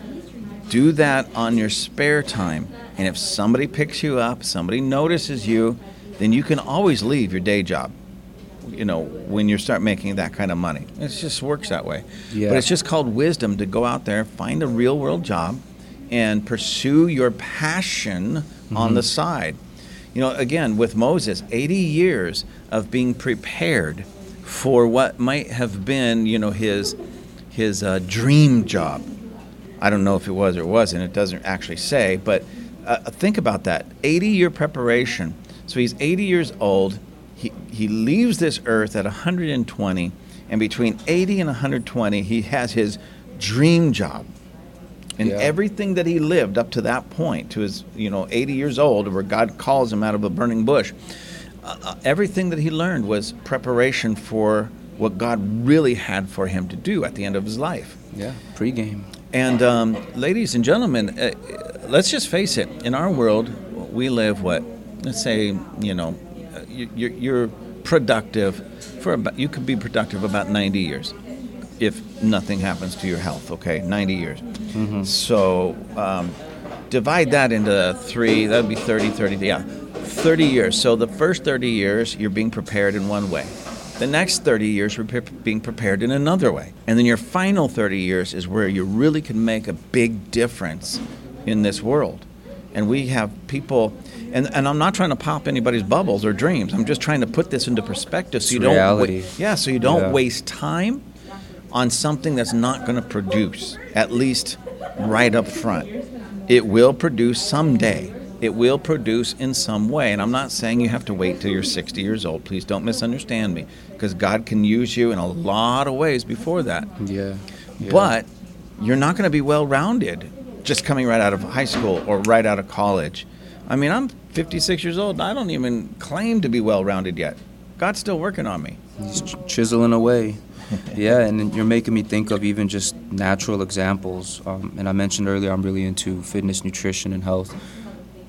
Do that on your spare time. And if somebody picks you up, somebody notices you, then you can always leave your day job. You know, when you start making that kind of money. It just works that way. Yeah. But it's just called wisdom to go out there, find a real world job, and pursue your passion on the side. You know, again, with Moses, 80 years of being prepared for what might have been, you know, his his uh, dream job. I don't know if it was or wasn't. It doesn't actually say, but uh, think about that. 80 year preparation. So he's 80 years old. He, he leaves this earth at 120, and between 80 and 120, he has his dream job. And Yeah. everything that he lived up to that point, to his, you know, 80 years old, where God calls him out of a burning bush, uh, uh, everything that he learned was preparation for what God really had for him to do at the end of his life. Yeah. Pre-game. And um, ladies and gentlemen, uh, let's just face it. In our world, we live what? Let's say you know, you- you're, you're productive for about. You could be productive about 90 years, if nothing happens to your health. Okay, 90 years. So um, divide that into three. That'd be 30, 30. Yeah, 30 years. So the first 30 years, you're being prepared in one way. The next 30 years, pre- being prepared in another way. And then your final 30 years is where you really can make a big difference in this world. And we have people, and, and I'm not trying to pop anybody's bubbles or dreams. I'm just trying to put this into perspective so you don't. wa- yeah, so you don't Yeah. waste time on something that's not going to produce, at least right up front. It will produce someday. It will produce in some way. And I'm not saying you have to wait till you're 60 years old. Please don't misunderstand me, because God can use you in a lot of ways before that. Yeah. yeah. But you're not going to be well rounded just coming right out of high school or right out of college. I mean, I'm 56 years old. and I don't even claim to be well rounded yet. God's still working on me. He's ch- chiseling away. yeah, and you're making me think of even just natural examples. Um, and I mentioned earlier, I'm really into fitness, nutrition, and health.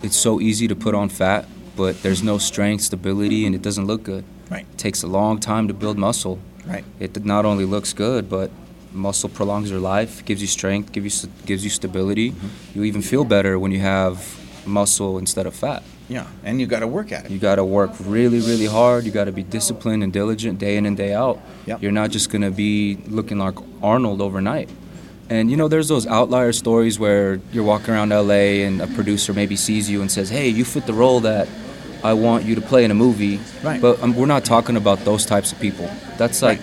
It's so easy to put on fat, but there's no strength, stability, and it doesn't look good. Right. It takes a long time to build muscle. Right. It not only looks good, but muscle prolongs your life, gives you strength, gives you gives you stability. Mm-hmm. You even feel better when you have muscle instead of fat. Yeah. And you got to work at it. You got to work really, really hard. You got to be disciplined and diligent day in and day out. Yep. You're not just going to be looking like Arnold overnight. And you know, there's those outlier stories where you're walking around LA and a producer maybe sees you and says, "Hey, you fit the role that I want you to play in a movie." Right. But um, we're not talking about those types of people. That's like,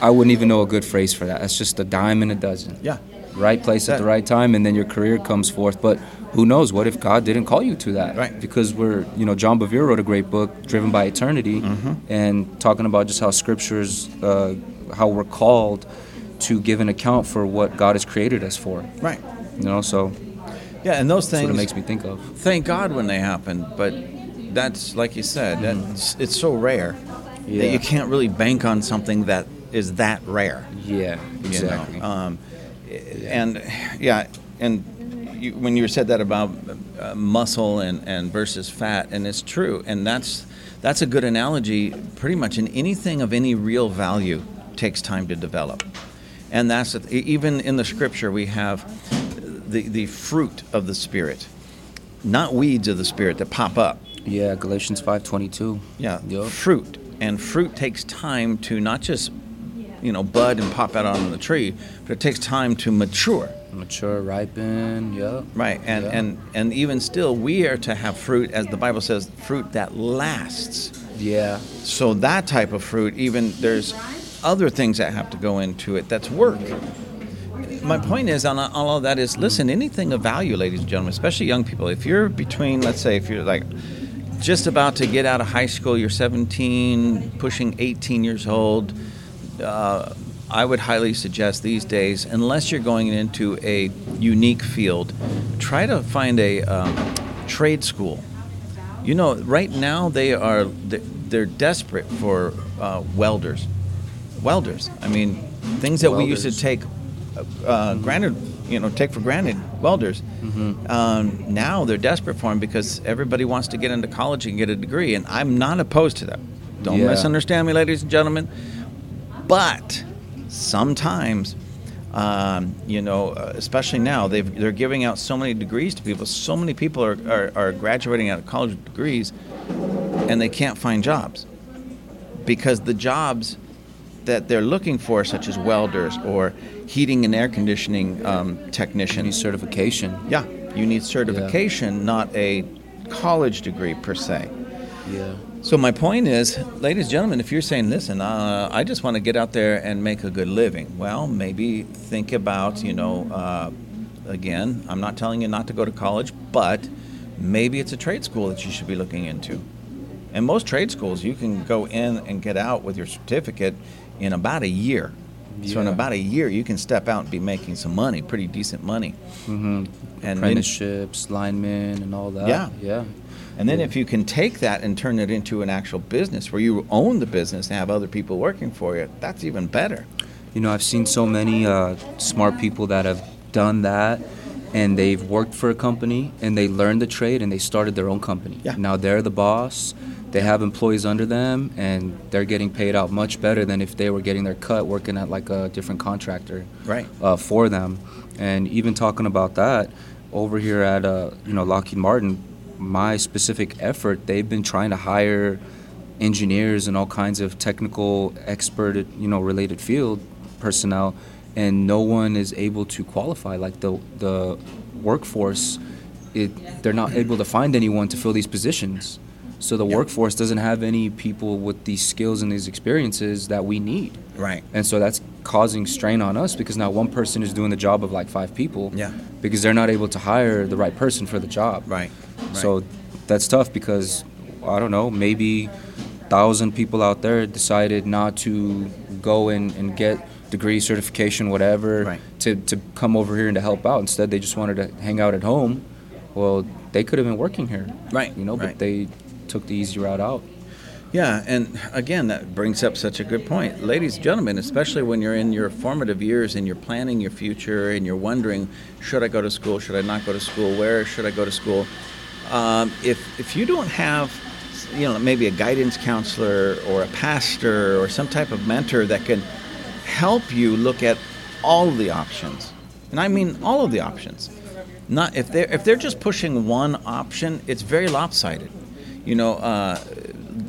I wouldn't even know a good phrase for that. That's just a dime in a dozen Yeah. right place at the right time and then your career comes forth but who knows what if god didn't call you to that Right. because we're you know john bevere wrote a great book driven by eternity Mm-hmm. and talking about just how scriptures uh, how we're called to give an account for what god has created us for Right. you know so Yeah, and those that's what things it makes me think of thank God when they happen, but that's like you said, that's it's so rare that Mm-hmm. You can't really bank on something that is that rare. yeah you exactly know? Um, and yeah, and you, when you said that about uh, muscle and, and versus fat, and it's true, and that's that's a good analogy. Pretty much in anything of any real value takes time to develop, and that's even in the scripture we have the the fruit of the spirit, not weeds of the spirit that pop up. Yeah galatians 5.22 Yeah, Yup. fruit, and fruit takes time to not just you know bud and pop out on the tree, but it takes time to mature. mature ripen yeah Right, and Yeah. and and even still, we are to have fruit, as the Bible says, fruit that lasts. yeah So that type of fruit, even there's other things that have to go into it. That's work. My point is on all of that is listen, anything of value, ladies and gentlemen, especially young people. If you're between, let's say, if you're like just about to get out of high school, you're 17, pushing 18 years old. Uh, I would highly suggest these days, unless you're going into a unique field, try to find a um, trade school. You know, right now they are they're desperate for uh, welders. Welders. I mean, things that we used to take uh, granted, you know, take for granted. Welders. Um, now they're desperate for them because everybody wants to get into college and get a degree, and I'm not opposed to that. Don't Yeah. misunderstand me, ladies and gentlemen. But sometimes, um, you know, uh, especially now, they've, they're giving out so many degrees to people. So many people are, are, are graduating out of college with degrees, and they can't find jobs because the jobs that they're looking for, such as welders or heating and air conditioning um, technicians, certification. Yeah, you need certification, not a college degree per se. yeah. So my point is, ladies and gentlemen, if you're saying, listen, uh, I just want to get out there and make a good living, well, maybe think about, you know, uh, again, I'm not telling you not to go to college, but maybe it's a trade school that you should be looking into. And most trade schools, you can go in and get out with your certificate in about a year. So in about a year, you can step out and be making some money, pretty decent money. Mm-hmm. And then, Apprenticeships, linemen, and all that. Yeah. Yeah. and then Yeah. if you can take that and turn it into an actual business where you own the business and have other people working for you, that's even better. You know, I've seen so many uh, smart people that have done that and they've worked for a company and they learned the trade and they started their own company. Yeah. Now they're the boss. They have employees under them and they're getting paid out much better than if they were getting their cut working at like a different contractor Right. uh, for them. And even talking about that, over here at uh, you know Lockheed Martin, my specific effort, they've been trying to hire engineers and all kinds of technical expert you know related field personnel, and no one is able to qualify. Like the the workforce, it they're not able to find anyone to fill these positions. So the Yeah. workforce doesn't have any people with these skills and these experiences that we need. Right. And so that's causing strain on us because now one person is doing the job of like five people. Yeah. Because they're not able to hire the right person for the job. Right. So that's tough because I don't know, maybe thousand people out there decided not to go and, and get degree certification, whatever, Right. to, to come over here and to help out. Instead they just wanted to hang out at home. Well, they could have been working here. Right, You know, right. but they took the easy route out. Yeah, and again, that brings up such a good point. Ladies and gentlemen, especially when you're in your formative years and you're planning your future and you're wondering, should I go to school? Should I not go to school? Where should I go to school? Um, if, if you don't have, you know, maybe a guidance counselor or a pastor or some type of mentor that can help you look at all the options, and I mean all of the options. Not if they're if they're just pushing one option, it's very lopsided. You know, uh,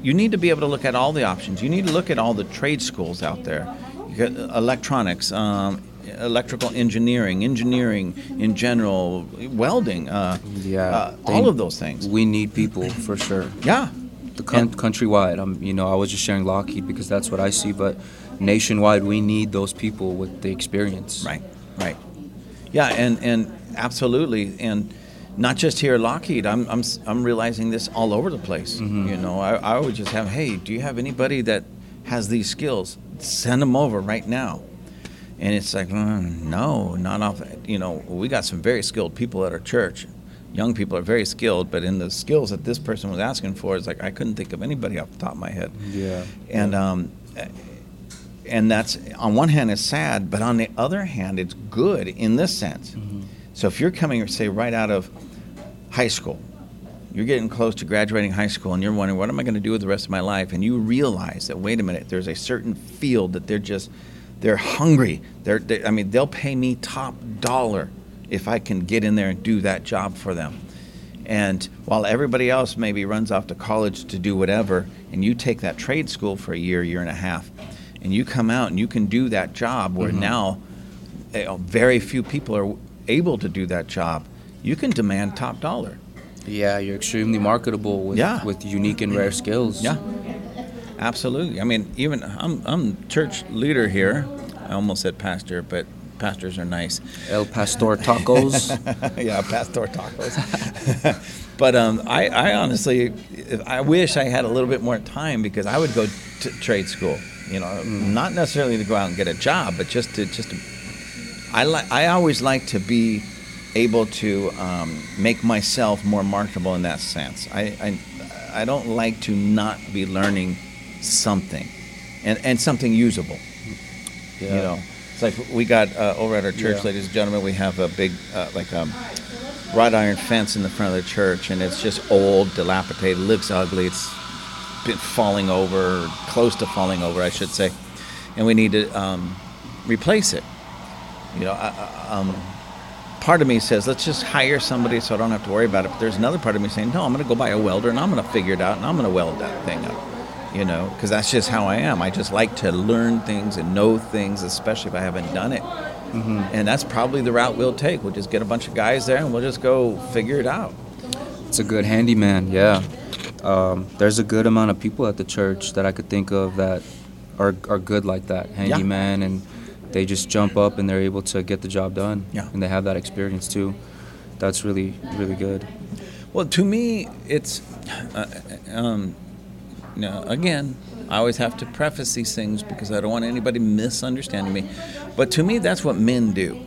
you need to be able to look at all the options. You need to look at all the trade schools out there. Electronics, um, electrical engineering, engineering in general, welding, uh, Yeah. uh, They- all of those things. We need people for sure. Yeah, the con- countrywide. I'm, you know, I was just sharing Lockheed because that's what I see, but nationwide, we need those people with the experience. Right, right. Yeah, and, and absolutely, and not just here at Lockheed. I'm, I'm, I'm realizing this all over the place. You know, I, I would just have, hey, do you have anybody that has these skills? Send them over right now. And it's like, mm, no, not off. You know, we got some very skilled people at our church. Young people are very skilled, but in the skills that this person was asking for, it's like I couldn't think of anybody off the top of my head. Yeah. And um, and that's on one hand it's sad, but on the other hand it's good in this sense. So if you're coming, say, right out of high school, you're getting close to graduating high school, and you're wondering what am I going to do with the rest of my life, and you realize that wait a minute, there's a certain field that they're just they're hungry. They're, they I mean they'll pay me top dollar if I can get in there and do that job for them. And while everybody else maybe runs off to college to do whatever, and you take that trade school for a year, year and a half, and you come out and you can do that job where mm-hmm. now you know, very few people are able to do that job, you can demand top dollar. Yeah, you're extremely marketable with, Yeah. with unique and rare skills. Yeah, absolutely. I mean, even I'm, I'm church leader here. I almost said pastor, but pastors are nice. El Pastor Tacos. yeah, pastor tacos. but um, I, I honestly, I wish I had a little bit more time because I would go to trade school. You know, not necessarily to go out and get a job, but just to just to. I like. I always like to be able to um, make myself more marketable in that sense. I, I I don't like to not be learning something, and and something usable. yeah. You know, it's like we got uh, over at our church, Yeah. ladies and gentlemen, we have a big, uh, like um, wrought iron fence in the front of the church, and it's just old, dilapidated, looks ugly. It's been falling over, close to falling over, I should say, and we need to um, replace it. You know, I, um, part of me says, let's just hire somebody so I don't have to worry about it. But there's another part of me saying, no, I'm going to go buy a welder and I'm going to figure it out and I'm going to weld that thing up. You know, because that's just how I am. I just like to learn things and know things, especially if I haven't done it. And that's probably the route we'll take. We'll just get a bunch of guys there and we'll just go figure it out. It's a good handyman, yeah. Um, there's a good amount of people at the church that I could think of that are, are good like that, handyman, and they just jump up and they're able to get the job done. Yeah. And they have that experience too. That's really, really good. Well, to me, it's uh, um, now, again I always have to preface these things because I don't want anybody misunderstanding me. But to me, that's what men do.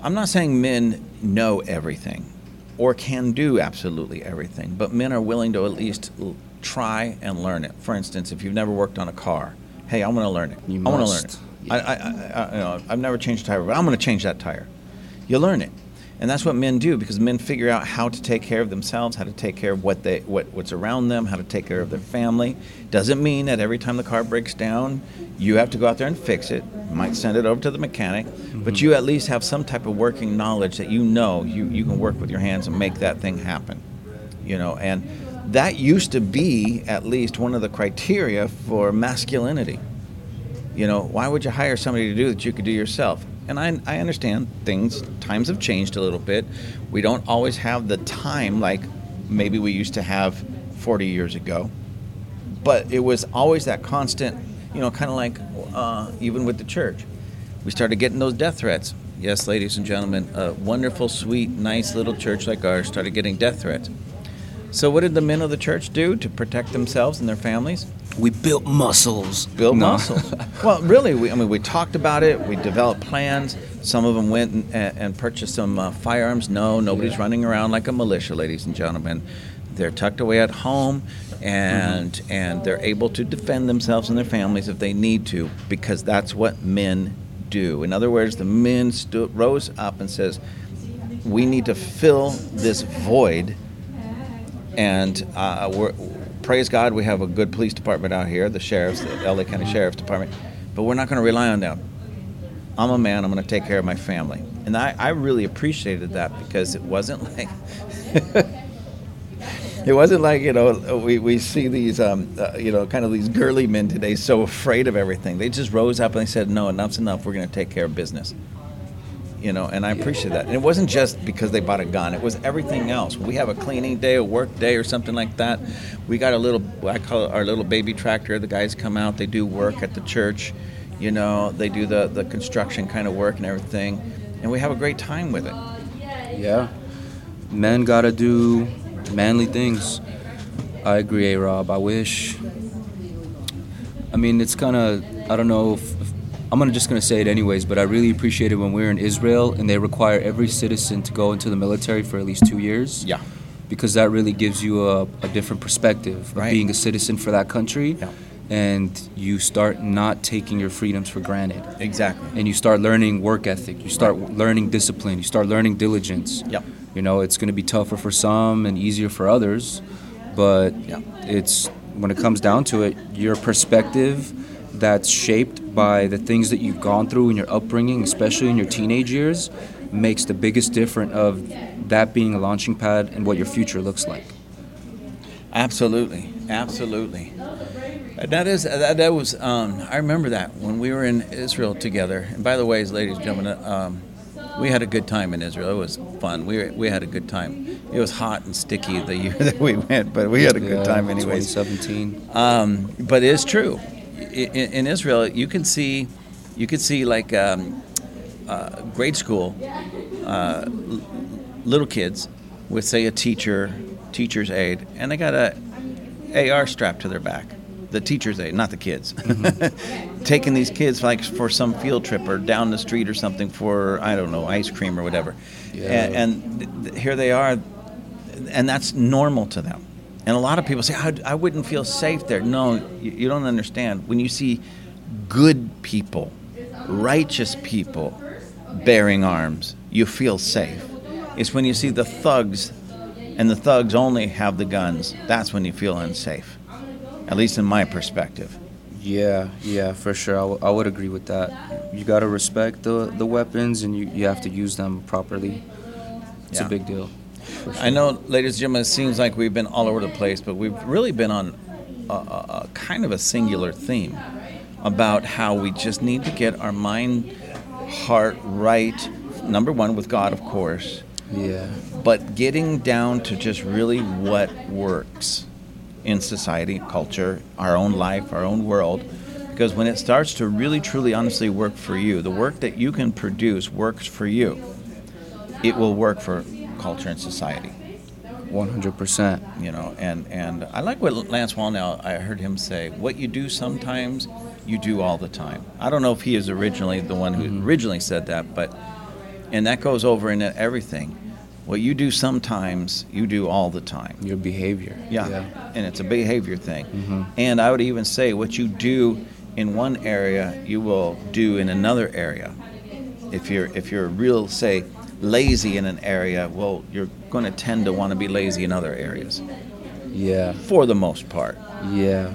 I'm not saying men know everything or can do absolutely everything, but men are willing to at least try and learn it. For instance, if you've never worked on a car, hey, I'm going to learn it. You I want to learn it. I, I, I, I, you know, I've never changed a tire, but I'm going to change that tire. You learn it, and that's what men do because men figure out how to take care of themselves, how to take care of what they what, what's around them, how to take care of their family. Doesn't mean that every time the car breaks down, you have to go out there and fix it. You might send it over to the mechanic, but mm-hmm. you at least have some type of working knowledge that you know you, you can work with your hands and make that thing happen. You know, and that used to be at least one of the criteria for masculinity. You know, why would you hire somebody to do that you could do yourself? And I, I understand things, times have changed a little bit. We don't always have the time like maybe we used to have 40 years ago. But it was always that constant, you know, kind of like uh, even with the church. We started getting those death threats. Yes, ladies and gentlemen, a wonderful, sweet, nice little church like ours started getting death threats. So, what did the men of the church do to protect themselves and their families? We built muscles. build No. muscles. well, really, we, I mean, we talked about it. We developed plans. Some of them went and, and and purchased some uh, firearms. No, nobody's running around like a militia, ladies and gentlemen. They're tucked away at home, and and they're able to defend themselves and their families if they need to, because that's what men do. In other words, the men stood, rose up and says, "We need to fill this void." And uh, we're, praise God, we have a good police department out here, the sheriff's, the LA County Sheriff's Department, but we're not going to rely on them. I'm a man, I'm going to take care of my family. And I, I really appreciated that because it wasn't like. It wasn't like you know we, we see these um, uh, you know kind of these girly men today so afraid of everything. They just rose up and they said, "No, enough's enough. We're going to take care of business." You know, and I appreciate that. And it wasn't just because they bought a gun; it was everything else. We have a cleaning day, a work day, or something like that. We got a little, I call it our little baby tractor. The guys come out, they do work at the church, you know, they do the the construction kind of work and everything, and we have a great time with it. Yeah. Men gotta do manly things. I agree, A Rob. I wish. I mean, it's kind of. I don't know if. I'm gonna just gonna say it anyways, but I really appreciate it when we were in Israel and they require every citizen to go into the military for at least two years. Yeah. Because that really gives you a, a different perspective of Right. being a citizen for that country. Yeah. And you start not taking your freedoms for granted Exactly. and you start learning work ethic. You start learning discipline. You start learning diligence. Yep. You know, it's going to be tougher for some and easier for others, but Yeah. it's when it comes down to it, your perspective that's shaped by the things that you've gone through in your upbringing, especially in your teenage years, makes the biggest difference of that being a launching pad and what your future looks like. Absolutely, absolutely. That is that, that was. Um, I remember that when we were in Israel together. And by the way, ladies and gentlemen, um, we had a good time in Israel. It was fun. We were, we had a good time. It was hot and sticky the year that we went, but we had a good Yeah, time anyway. 2017. Um, but it's true. In, in Israel, you can see, you could see like um, uh, grade school uh, l- little kids with say a teacher, teacher's aide, and they got a AR strapped to their back. The teacher's aide, not the kids. Taking these kids like for some field trip or down the street or something for I don't know ice cream or whatever, Yeah. and, and th- th- here they are, and that's normal to them. And a lot of people say, I, I wouldn't feel safe there. No, you, you don't understand. When you see good people, righteous people bearing arms, you feel safe. It's when you see the thugs, and the thugs only have the guns, that's when you feel unsafe. At least in my perspective. Yeah, yeah, for sure. I, w- I would agree with that. You got to respect the, the weapons and you, you have to use them properly. It's Yeah. a big deal. I know, ladies and gentlemen, it seems like we've been all over the place, but we've really been on a, a, a kind of a singular theme about how we just need to get our mind, heart right. Number one, with God, of course, Yeah. but getting down to just really what works in society, culture, our own life, our own world. Because when it starts to really, truly, honestly work for you, the work that you can produce works for you, it will work for culture and society. 100%. You know, and and I like what Lance Wallnau. I heard him say, "What you do sometimes, you do all the time." I don't know if he is originally the one who Mm-hmm. originally said that, but and that goes over in everything. What you do sometimes, you do all the time. Your behavior. Yeah. And it's a behavior thing. Mm-hmm. And I would even say what you do in one area, you will do in another area. If you're if you're real say lazy in an area, well, you're going to tend to want to be lazy in other areas Yeah. for the most part. Yeah.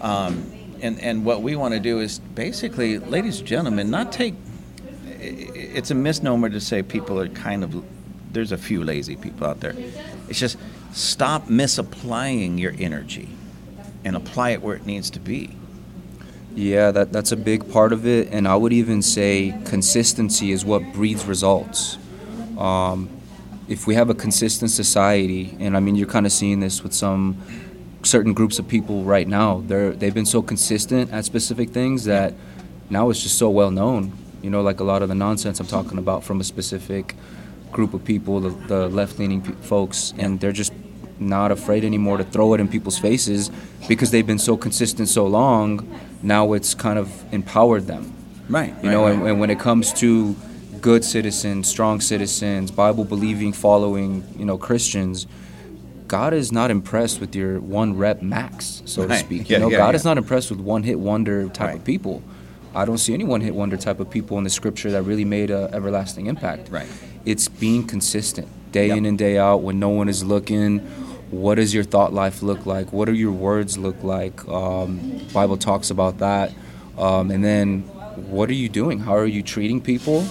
Um, and and what we want to do is basically, ladies and gentlemen, not take. It's a misnomer to say people are kind of. There's a few lazy people out there. It's just stop misapplying your energy, and apply it where it needs to be. Yeah, that, that's a big part of it. And I would even say consistency is what breeds results. Um, if we have a consistent society, and I mean, you're kind of seeing this with some certain groups of people right now, they're, they've been so consistent at specific things that now it's just so well known. You know, like a lot of the nonsense I'm talking about from a specific group of people, the, the left leaning pe- folks, and they're just not afraid anymore to throw it in people's faces because they've been so consistent so long. Now it's kind of empowered them. Right. You know, and, and when it comes to good citizens, strong citizens, Bible believing, following, you know, Christians, God is not impressed with your one rep max, so to speak. Yeah, you know, yeah, God yeah. is not impressed with one hit wonder type Right. of people. I don't see any one hit wonder type of people in the scripture that really made an everlasting impact. Right. It's being consistent day Yep. in and day out when no one is looking. What does your thought life look like? What do your words look like? Um, Bible talks about that. Um, and then what are you doing? How are you treating people?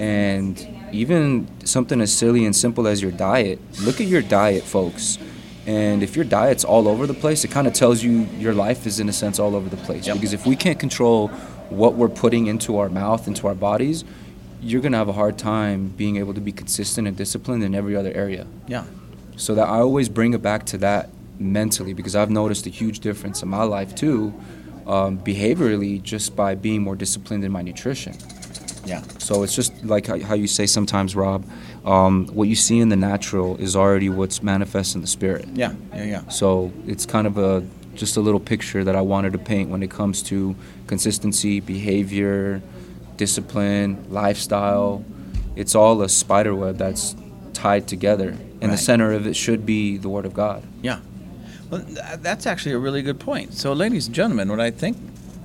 And even something as silly and simple as your diet. Look at your diet, folks. And if your diet's all over the place, it kind of tells you your life is, in a sense, all over the place. Yep. Because if we can't control what we're putting into our mouth, into our bodies, you're going to have a hard time being able to be consistent and disciplined in every other area. Yeah. So that I always bring it back to that mentally because I've noticed a huge difference in my life too, um, behaviorally, just by being more disciplined in my nutrition. Yeah. So it's just like how, you say sometimes, Rob, um, what you see in the natural is already what's manifest in the spirit. Yeah. Yeah. Yeah. So it's kind of a just a little picture that I wanted to paint when it comes to consistency, behavior, discipline, lifestyle. It's all a spider web that's tied together, and Right. the center of it should be the Word of God. Yeah. Well, that's actually a really good point. So, ladies and gentlemen, what I think,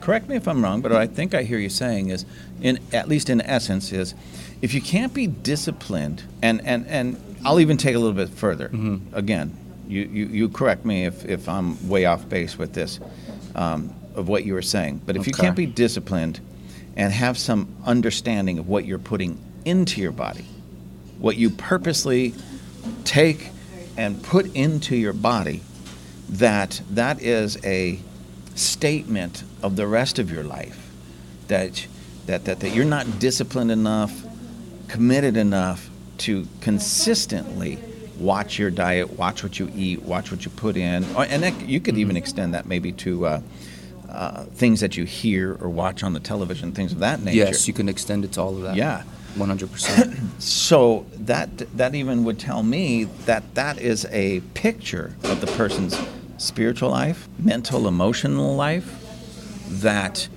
correct me if I'm wrong, but what I think I hear you saying is, in at least in essence, is if you can't be disciplined, and and and I'll even take a little bit further. Again, you, you you correct me if if I'm way off base with this, um, of what you were saying. But if you can't be disciplined, and have some understanding of what you're putting into your body, what you purposely take and put into your body that that is a statement of the rest of your life that that that, that you're not disciplined enough committed enough to consistently watch your diet watch what you eat watch what you put in Or- and that, you could even extend that maybe to uh, uh, things that you hear or watch on the television things of that nature Yes, you can extend it to all of that. yeah 100%. so that that even would tell me that that is a picture of the person's spiritual life, mental, emotional life. That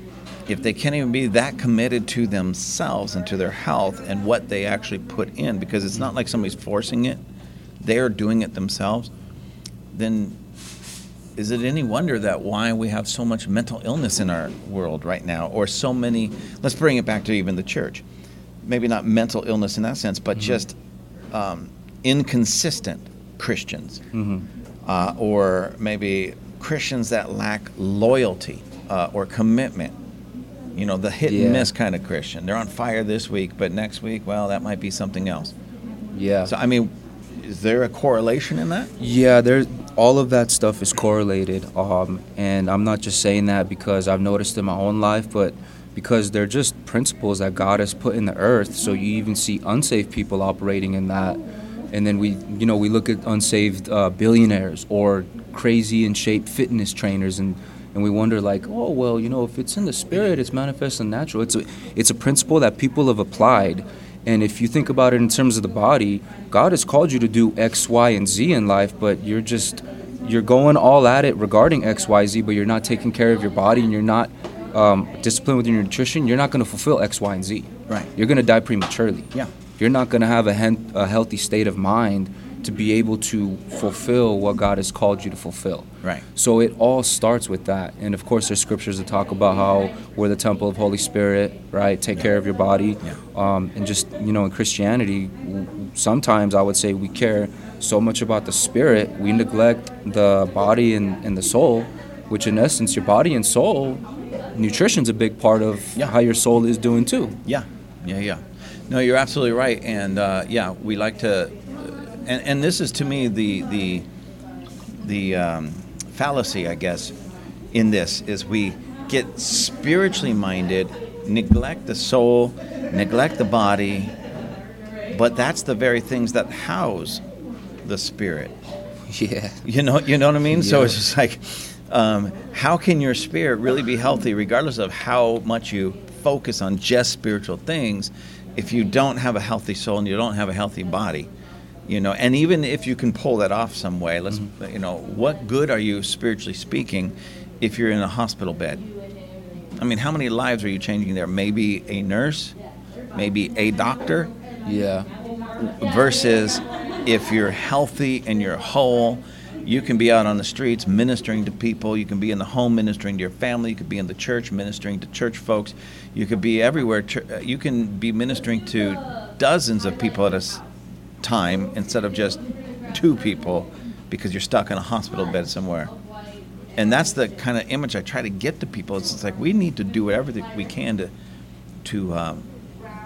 if they can't even be that committed to themselves and to their health and what they actually put in, because it's not like somebody's forcing it, they're doing it themselves. Then is it any wonder that why we have so much mental illness in our world right now, or so many? Let's bring it back to even the church. Maybe not mental illness in that sense, but just um, inconsistent Christians, uh, or maybe Christians that lack loyalty uh, or commitment. You know, the hit Yeah. and miss kind of Christian. They're on fire this week, but next week, well, that might be something else. yeah. So, I mean, is there a correlation in that? Yeah, there. All of that stuff is correlated, um, and I'm not just saying that because I've noticed in my own life, but because they're just principles that God has put in the earth. So you even see unsaved people operating in that, and then we, you know, we look at unsaved uh, billionaires or crazy in shape fitness trainers, and and we wonder like, oh well, you know, if it's in the spirit, it's manifest in the natural. It's a it's a principle that people have applied, And if you think about it in terms of the body, God has called you to do X, Y, and Z in life, but you're just you're going all at it regarding X, Y, Z, but you're not taking care of your body and you're not um, disciplined with your nutrition. You're not going to fulfill X, Y, and Z. Right. You're going to die prematurely. Yeah. You're not going to have a, hen- a healthy state of mind to be able to fulfill what God has called you to fulfill. Right. So it all starts with that. And of course, there's scriptures that talk about how we're the temple of Holy Spirit, right? Take care of your body. Yeah. Um, and just, you know, in Christianity, sometimes I would say we care so much about the spirit, we neglect the body and, and the soul, which in essence, your body and soul, nutrition's a big part of Yeah. how your soul is doing too. Yeah, yeah, yeah. No, you're absolutely right, and uh, yeah, we like to, and, and this is to me the the the um, fallacy, I guess, in this is we get spiritually minded, neglect the soul, neglect the body, but that's the very things that house the spirit. Yeah. You know, you know what I mean. Yeah. So it's just like, um, how can your spirit really be healthy, regardless of how much you focus on just spiritual things, if you don't have a healthy soul and you don't have a healthy body? You know, and even if you can pull that off some way, let's, mm-hmm. you know, what good are you spiritually speaking if you're in a hospital bed? I mean, how many lives are you changing there? Maybe a nurse, maybe a doctor, Yeah. versus if you're healthy and you're whole, you can be out on the streets ministering to people. You can be in the home ministering to your family. You could be in the church ministering to church folks. You could be everywhere. You can be ministering to dozens of people at a time instead of just two people because you're stuck in a hospital bed somewhere. And that's the kind of image I try to get to people. It's like we need to do whatever we can to to um,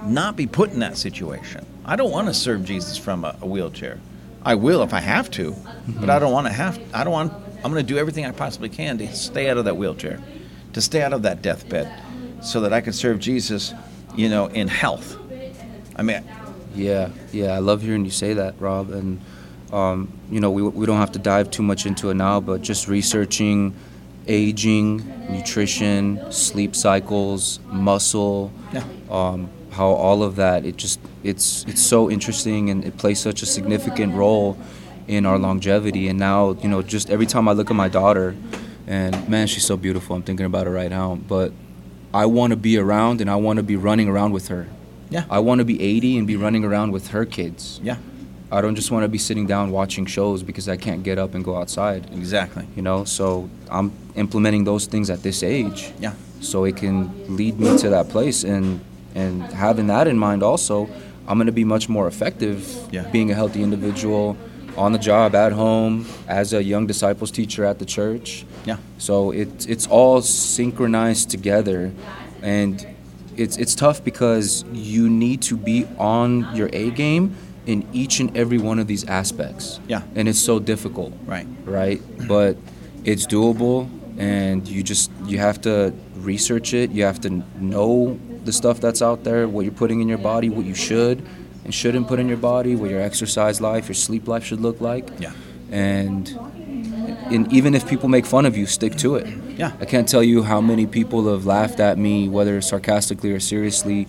not be put in that situation. I don't want to serve Jesus from a, a wheelchair. I will if I have to, but I don't want to have. I don't want. I'm going to do everything I possibly can to stay out of that wheelchair, to stay out of that deathbed, so that I can serve Jesus, you know, in health. I mean, Yeah, yeah, I love hearing you say that, Rob. And um, you know, we we don't have to dive too much into it now, but just researching aging, nutrition, sleep cycles, muscle, Yeah. um, how all of that it just it's it's so interesting and it plays such a significant role in our longevity. And now, you know, just every time I look at my daughter, and man, she's so beautiful. I'm thinking about her right now, but I want to be around and I want to be running around with her. Yeah. I want to be 80 and be running around with her kids. yeah, I don't just want to be sitting down watching shows because I can't get up and go outside. exactly. You know, so I'm implementing those things at this age Yeah, so it can lead me to that place and and having that in mind also i'm going to be much more effective Yeah. being a healthy individual on the job at home as a young disciples teacher at the church yeah, so it's it's all synchronized together and it's it's tough because you need to be on your A game in each and every one of these aspects Yeah. and it's so difficult right. right? But it's doable, and you just you have to research it. You have to know the stuff that's out there, what you're putting in your body, what you should and shouldn't put in your body, what your exercise life, your sleep life should look like. Yeah. And and even if people make fun of you, stick to it. Yeah. I can't tell you how many people have laughed at me, whether sarcastically or seriously,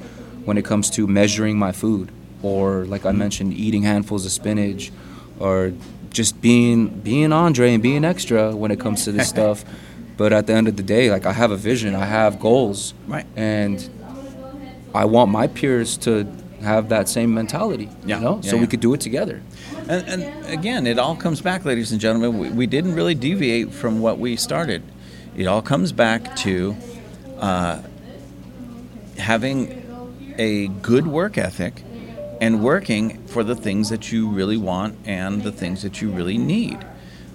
when it comes to measuring my food, or like I mentioned, eating handfuls of spinach, or just being being Andre and being extra when it comes to this stuff. But at the end of the day, like I have a vision, I have goals, Right. and I want my peers to have that same mentality. Yeah. You know, Yeah, so yeah. we could do it together. And, and again, it all comes back, ladies and gentlemen. We, we didn't really deviate from what we started. It all comes back to uh, having a good work ethic and working for the things that you really want and the things that you really need.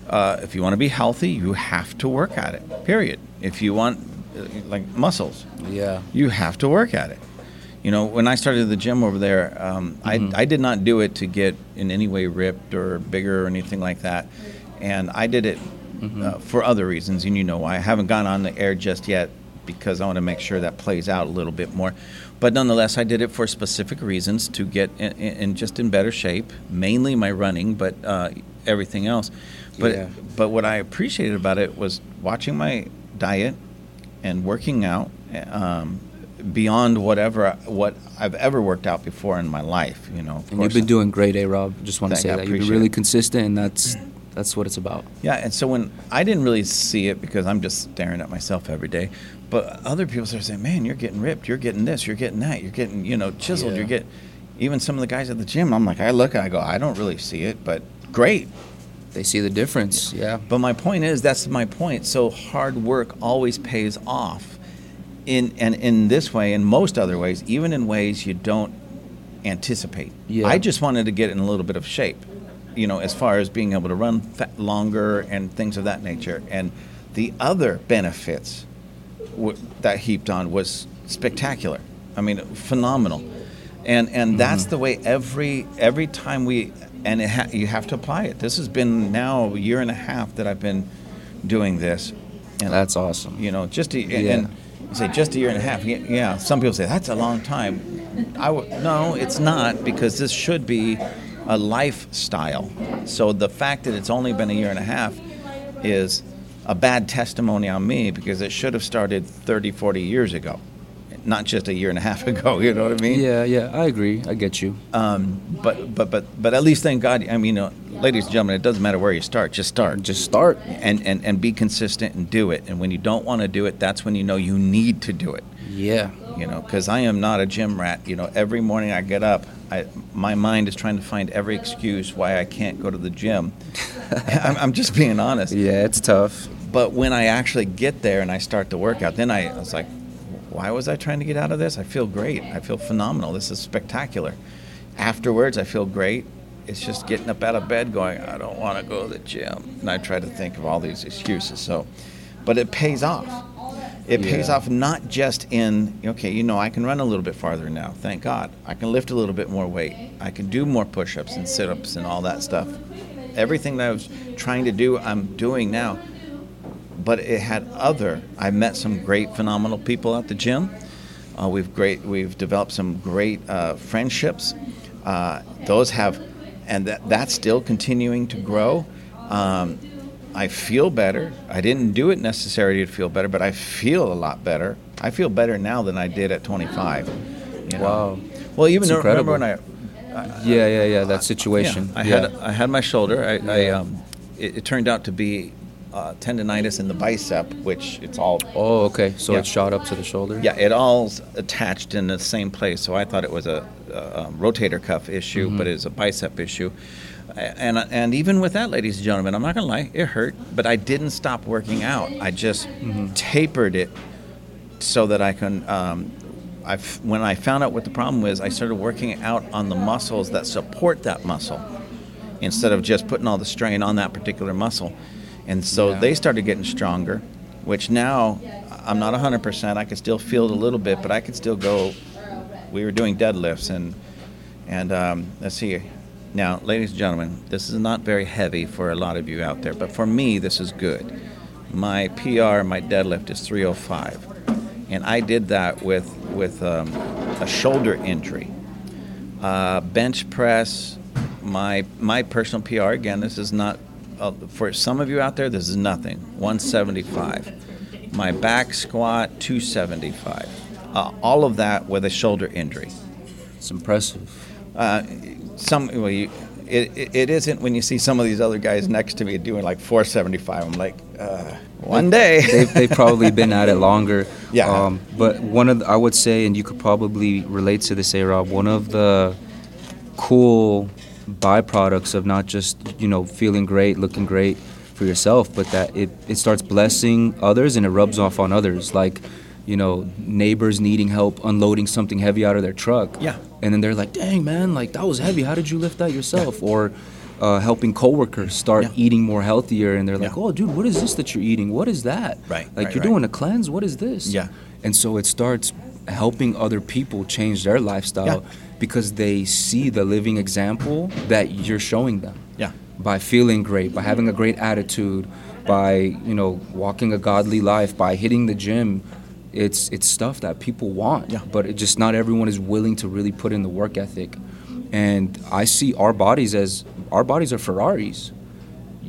Uh, if you want to be healthy, you have to work at it. Period. If you want uh, like muscles, Yeah. you have to work at it. You know, when I started the gym over there, um, Mm-hmm. I, I did not do it to get in any way ripped or bigger or anything like that. And I did it Mm-hmm. uh, for other reasons, and you know why. I haven't gone on the air just yet because I want to make sure that plays out a little bit more. But nonetheless, I did it for specific reasons to get in, in, in just in better shape, mainly my running, but uh, everything else. But Yeah. but what I appreciated about it was watching my diet and working out, um, beyond whatever what I've ever worked out before in my life. You know, of And you've been doing great, A Rob. Just want to say. I that. You've been really it. consistent, and that's that's what it's about. Yeah, and so when I didn't really see it because I'm just staring at myself every day, but other people started saying, "Man, you're getting ripped. You're getting this. You're getting that. You're getting you know chiseled. Yeah. You're getting." Even some of the guys at the gym, I'm like, I look, I go, I don't really see it, but great. They see the difference. Yeah. But my point is, that's my point. So hard work always pays off. In and in this way, in most other ways, even in ways you don't anticipate. Yeah. I just wanted to get in a little bit of shape, you know, as far as being able to run longer and things of that nature. And the other benefits w- that heaped on was spectacular. I mean, phenomenal. And and mm-hmm. that's the way every every time we and it ha- you have to apply it. This has been now a year and a half that I've been doing this. And That's awesome. you know, just a, and, Yeah. and you say just a year and a half. Yeah, yeah, some people say that's a long time. I w- no, it's not because this should be a lifestyle. So the fact that it's only been a year and a half is a bad testimony on me because it should have started 30, 40 years ago, not just a year and a half ago. You know what I mean? Yeah, yeah, I agree. I get you. Um, but but but but at least thank God. I mean, you know, ladies and gentlemen, it doesn't matter where you start. Just start. Just start. and, and, and be consistent and do it. And when you don't want to do it, that's when you know you need to do it. Yeah. You know, because I am not a gym rat. You know, every morning I get up, I, my mind is trying to find every excuse why I can't go to the gym. I'm, I'm just being honest. Yeah, it's tough. But when I actually get there and I start the workout, then I, I was like, why was I trying to get out of this? I feel great. I feel phenomenal. This is spectacular. Afterwards, I feel great. It's just getting up out of bed going, I don't want to go to the gym. And I try to think of all these excuses. So, but it pays off. It pays Yeah. off not just in, okay, you know, I can run a little bit farther now, thank God. I can lift a little bit more weight. I can do more push ups and sit ups and all that stuff. Everything that I was trying to do, I'm doing now but it had other. I met some great, phenomenal people at the gym. Uh, we've great. We've developed some great uh, friendships. Uh, those have, and that that's still continuing to grow. Um, I feel better. I didn't do it necessarily to feel better, but I feel a lot better. I feel better now than I did at 25. you know. Wow. Well, even though, remember when I Yeah, yeah, yeah. That situation. yeah, I yeah. had I had my shoulder. I, I Yeah. um, it, it turned out to be uh, tendonitis in the bicep, which it's all Oh, okay. So Yeah. it shot up to the shoulder. yeah, it all's attached in the same place. So I thought it was a, a, um, rotator cuff issue, Mm-hmm. but it's a bicep issue. And and even with that, ladies and gentlemen, I'm not gonna lie, it hurt, but I didn't stop working out. I just Mm-hmm. tapered it so that I can. Um, I when I found out what the problem was, I started working out on the muscles that support that muscle instead of just putting all the strain on that particular muscle. And so Yeah. they started getting stronger, which now I'm not 100%. I can still feel it a little bit, but I can still go. We were doing deadlifts and and um, let's see. Now, ladies and gentlemen, this is not very heavy for a lot of you out there, but for me, this is good. My PR, my deadlift is 305, and I did that with with um, a shoulder injury. Uh, bench press, my my personal PR. Again, this is not uh, for some of you out there. This is nothing. 175. My back squat 275. Uh, all of that with a shoulder injury. It's impressive. Uh, some well, you, it, it, it isn't when you see some of these other guys next to me doing like 475. I'm like, uh, one day. they've, they've probably been at it longer. Yeah. Um, but one of the, I would say, and you could probably relate to this, A Rob, one of the cool byproducts of not just, you know, feeling great, looking great for yourself, but that it, it starts blessing others and it rubs off on others. Like, you know, neighbors needing help unloading something heavy out of their truck. Yeah. And then they're like, dang, man, like that was heavy. How did you lift that yourself? Or uh, helping coworkers start Yeah. eating more healthier. And they're like, Yeah. oh, dude, what is this that you're eating? What is that? Right, Like right, you're right. doing a cleanse. What is this? Yeah. And so it starts helping other people change their lifestyle Yeah. Because they see the living example that you're showing them yeah. by feeling great, by having a great attitude, by you know walking a godly life, by hitting the gym. It's it's stuff that people want, Yeah. but it just not everyone is willing to really put in the work ethic. And I see our bodies as our bodies are Ferraris.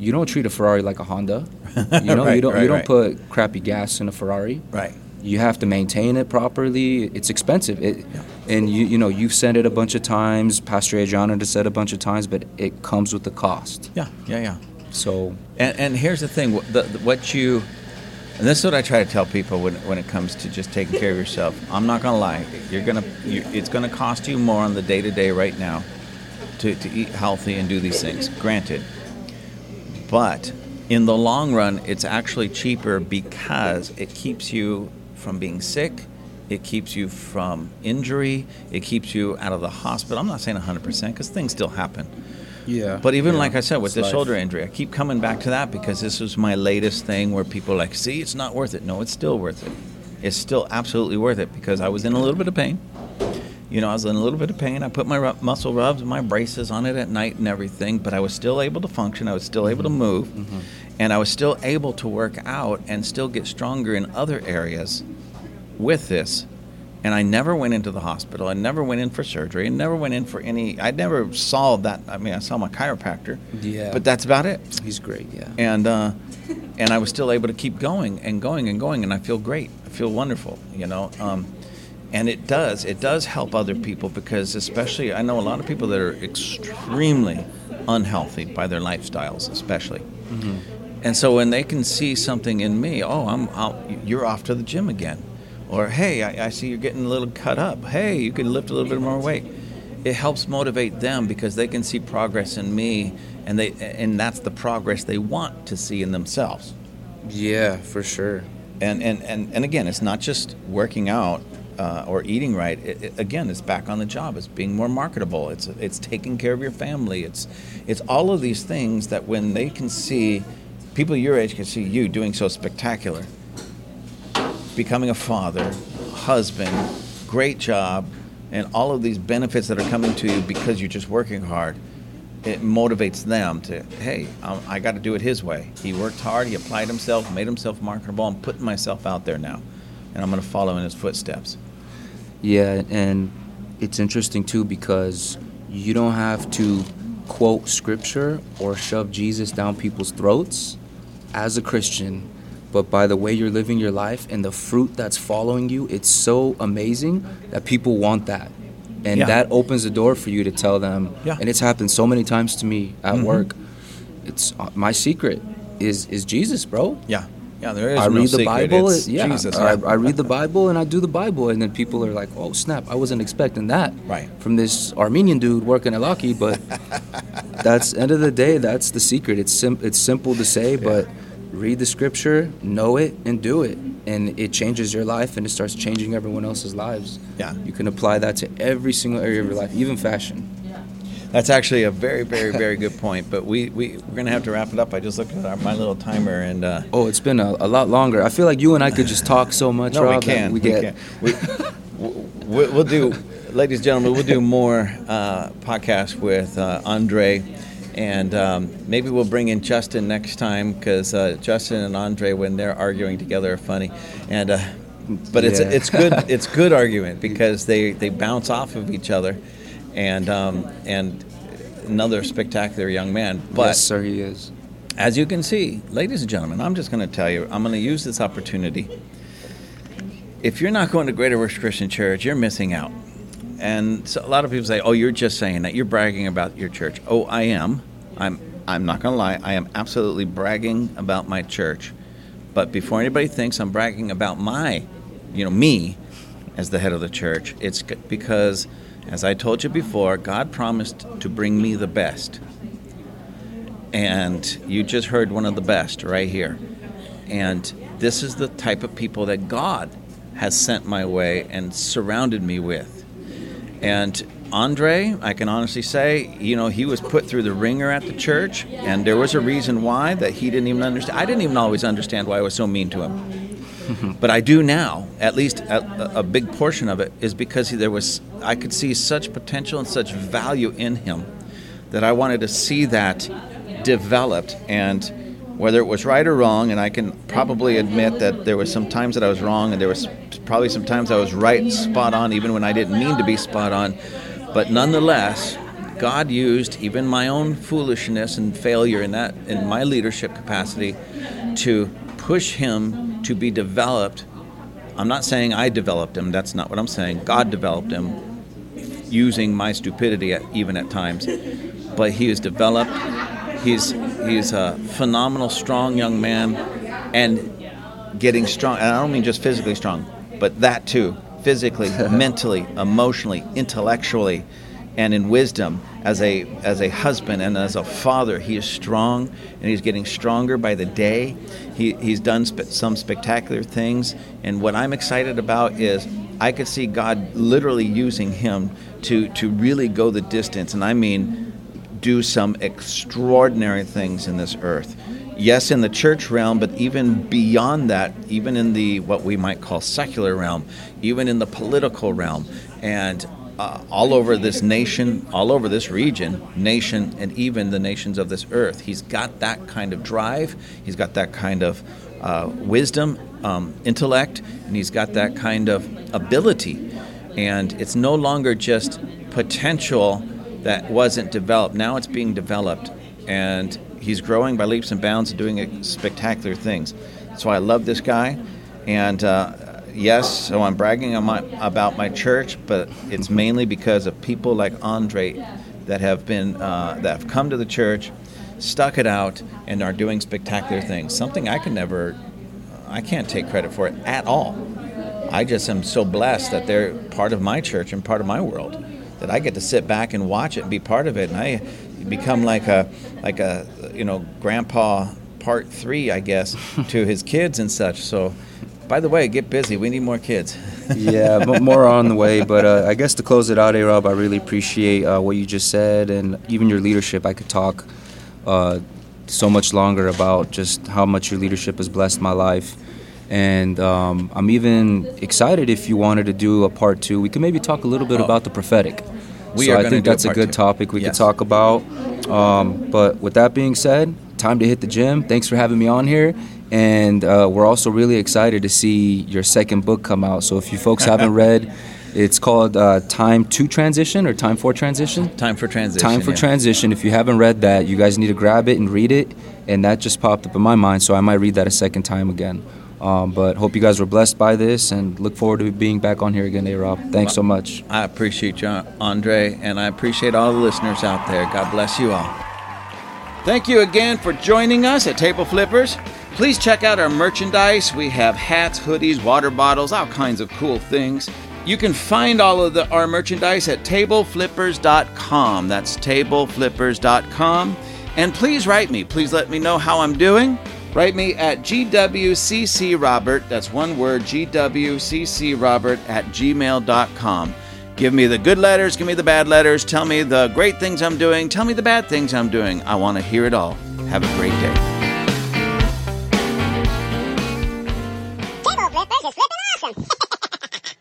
You don't treat a Ferrari like a Honda. You know, Right, you don't right, you don't right. put crappy gas in a Ferrari. Right. you have to maintain it properly. It's expensive. It, and you you know you've said it a bunch of times. Pastor Adriano has said it a bunch of times, but it comes with the cost. Yeah, yeah, yeah. So And, and here's the thing: the, the, what you, and this is what I try to tell people when, when it comes to just taking care of yourself. I'm not gonna lie; you're gonna, you, it's gonna cost you more on the day to day right now, to, to eat healthy and do these things. Granted, but in the long run, it's actually cheaper because it keeps you from being sick. It keeps you from injury. It keeps you out of the hospital. I'm not saying 100% because things still happen. yeah. But even yeah, like I said, with the life. shoulder injury, I keep coming back to that because this was my latest thing where people are like, see, it's not worth it. No, it's still worth it. It's still absolutely worth it because I was in a little bit of pain. You know, I was in a little bit of pain. I put my ru- muscle rubs and my braces on it at night and everything, but I was still able to function. I was still able to mm-hmm. move. Mm-hmm. And I was still able to work out and still get stronger in other areas with this. And I never went into the hospital. I never went in for surgery. I never went in for any. I never saw that. I mean, I saw my chiropractor. Yeah. But that's about it. He's great. Yeah. And uh, and I was still able to keep going and going and going, and I feel great. I feel wonderful. You know. Um, and it does. It does help other people because, especially, I know a lot of people that are extremely unhealthy by their lifestyles, especially. And so when they can see something in me, oh, I'm, I'll, you're off to the gym again, or hey, I, I see you're getting a little cut up. Hey, you can lift a little bit more weight. It helps motivate them because they can see progress in me, and they and that's the progress they want to see in themselves. Yeah, for sure. And and and, and again, it's not just working out uh, or eating right. It, it- again, it's back on the job. It's being more marketable. It's it's taking care of your family. It's it's all of these things that when they can see, people your age can see you doing so spectacular. Becoming a father, husband, great job, and all of these benefits that are coming to you because you're just working hard. It motivates them to, hey, um, I got to do it his way. He worked hard, he applied himself, made himself marketable. I'm putting myself out there now, and I'm going to follow in his footsteps. Yeah, and it's interesting too because you don't have to quote scripture or shove Jesus down people's throats as a Christian, but by the way you're living your life and the fruit that's following you, it's so amazing that people want that. And Yeah. that opens the door for you to tell them. Yeah. And it's happened so many times to me at Mhm. work. It's uh, my secret is is Jesus, bro. Yeah, yeah. There is I no read the secret. Bible. It's yeah, Jesus. I. I read the Bible and I do the Bible, and then people are like, "Oh snap! I wasn't expecting that Right. from this Armenian dude working at Lockheed." But that's end of the day. That's the secret. It's sim- It's simple to say, but read the scripture, know it, and do it, and it changes your life, and it starts changing everyone else's lives. Yeah. you can apply that to every single area of your life, even fashion. Yeah. That's actually a very, very, very good point. But we, we, we're going to have to wrap it up. I just looked at our, my little timer and. Uh, Oh, it's been a, a lot longer. I feel like you and I could just talk so much. no, we Rob, that can. We We, get can. We, we, we'll do, ladies and gentlemen, we'll do more uh, podcasts with uh, Andre. And um, maybe we'll bring in Justin next time because uh, Justin and Andre, when they're arguing together, are funny. And uh, but it's Yeah. it's good it's good argument because they, they bounce off of each other, and um, and another spectacular young man. But yes, sir, he is. as you can see, ladies and gentlemen, I'm just going to tell you, I'm going to use this opportunity. If you're not going to Greater Works Christian Church, you're missing out. And so a lot of people say, "Oh, you're just saying that. You're bragging about your church." Oh, I am. I'm. I'm not going to lie. I am absolutely bragging about my church. But before anybody thinks I'm bragging about my, you know, me, as the head of the church, it's because, as I told you before, God promised to bring me the best and you just heard one of the best right here. And this is the type of people that God has sent my way and surrounded me with. And Andre, I can honestly say, you know, he was put through the ringer at the church, and there was a reason why that he didn't even understand. I didn't even always understand why I was so mean to him. but I do now. At least a, a big portion of it is because he, there was I could see such potential and such value in him that I wanted to see that developed and whether it was right or wrong and I can probably admit that there was some times that I was wrong and there was probably sometimes I was right spot on even when I didn't mean to be spot on but nonetheless God used even my own foolishness and failure in that in my leadership capacity to push him to be developed I'm not saying I developed him. That's not what I'm saying. God developed him using my stupidity at, even at times. But he is developed. He's he's a phenomenal, strong young man, and getting strong. And I don't mean just physically strong, but that too, physically, mentally, emotionally, intellectually, and in wisdom. As a as a husband and as a father, he is strong, and he's getting stronger by the day. He, he's done spe- some spectacular things, and what I'm excited about is I could see God literally using him to to really go the distance, and I mean do some extraordinary things in this earth. Yes, in the church realm, but even beyond that, even in the what we might call secular realm, even in the political realm, and uh, all over this nation, all over this region, nation, and even the nations of this earth. He's got that kind of drive. He's got that kind of uh, wisdom, um, intellect, and he's got that kind of ability. And it's no longer just potential that wasn't developed. Now it's being developed, and he's growing by leaps and bounds and doing spectacular things. That's why I love this guy, and uh, yes, so I'm bragging my, about my church, but it's mainly because of people like Andre that have been uh, that have come to the church, stuck it out, and are doing spectacular things. Something I can never, I can't take credit for it at all. I just am so blessed that they're part of my church and part of my world that I get to sit back and watch it and be part of it, and I become like a like a you know grandpa part three, I guess, to his kids and such. So by the way, get busy. We need more kids. yeah, more on the way. But uh, I guess to close it out, A Rob, I really appreciate uh, what you just said and even your leadership. I could talk uh, so much longer about just how much your leadership has blessed my life. And um, I'm even excited if you wanted to do a part two. We could maybe talk a little bit oh. about the prophetic. We so I think that's a, good two. topic we yes. could talk about. Um, but with that being said, time to hit the gym. Thanks for having me on here. And uh, we're also really excited to see your second book come out. So if you folks haven't read, it's called uh, Time to Transition or Time for Transition? Time for Transition. Time for yeah. Transition. If you haven't read that, you guys need to grab it and read it. And that just popped up in my mind, so I might read that a second time again. Um, but hope you guys were blessed by this and look forward to being back on here again, A Rob. Thanks so much. I appreciate you, Andre, and I appreciate all the listeners out there. God bless you all. Thank you again for joining us at Table Flippers. Please check out our merchandise. We have hats, hoodies, water bottles, all kinds of cool things. You can find all of the, our merchandise at tableflippers.com. That's tableflippers.com. And please write me. Please let me know how I'm doing. Write me at gwccrobert, that's one word, gwccrobert at gmail.com. Give me the good letters, give me the bad letters, tell me the great things I'm doing, tell me the bad things I'm doing. I want to hear it all. Have a great day.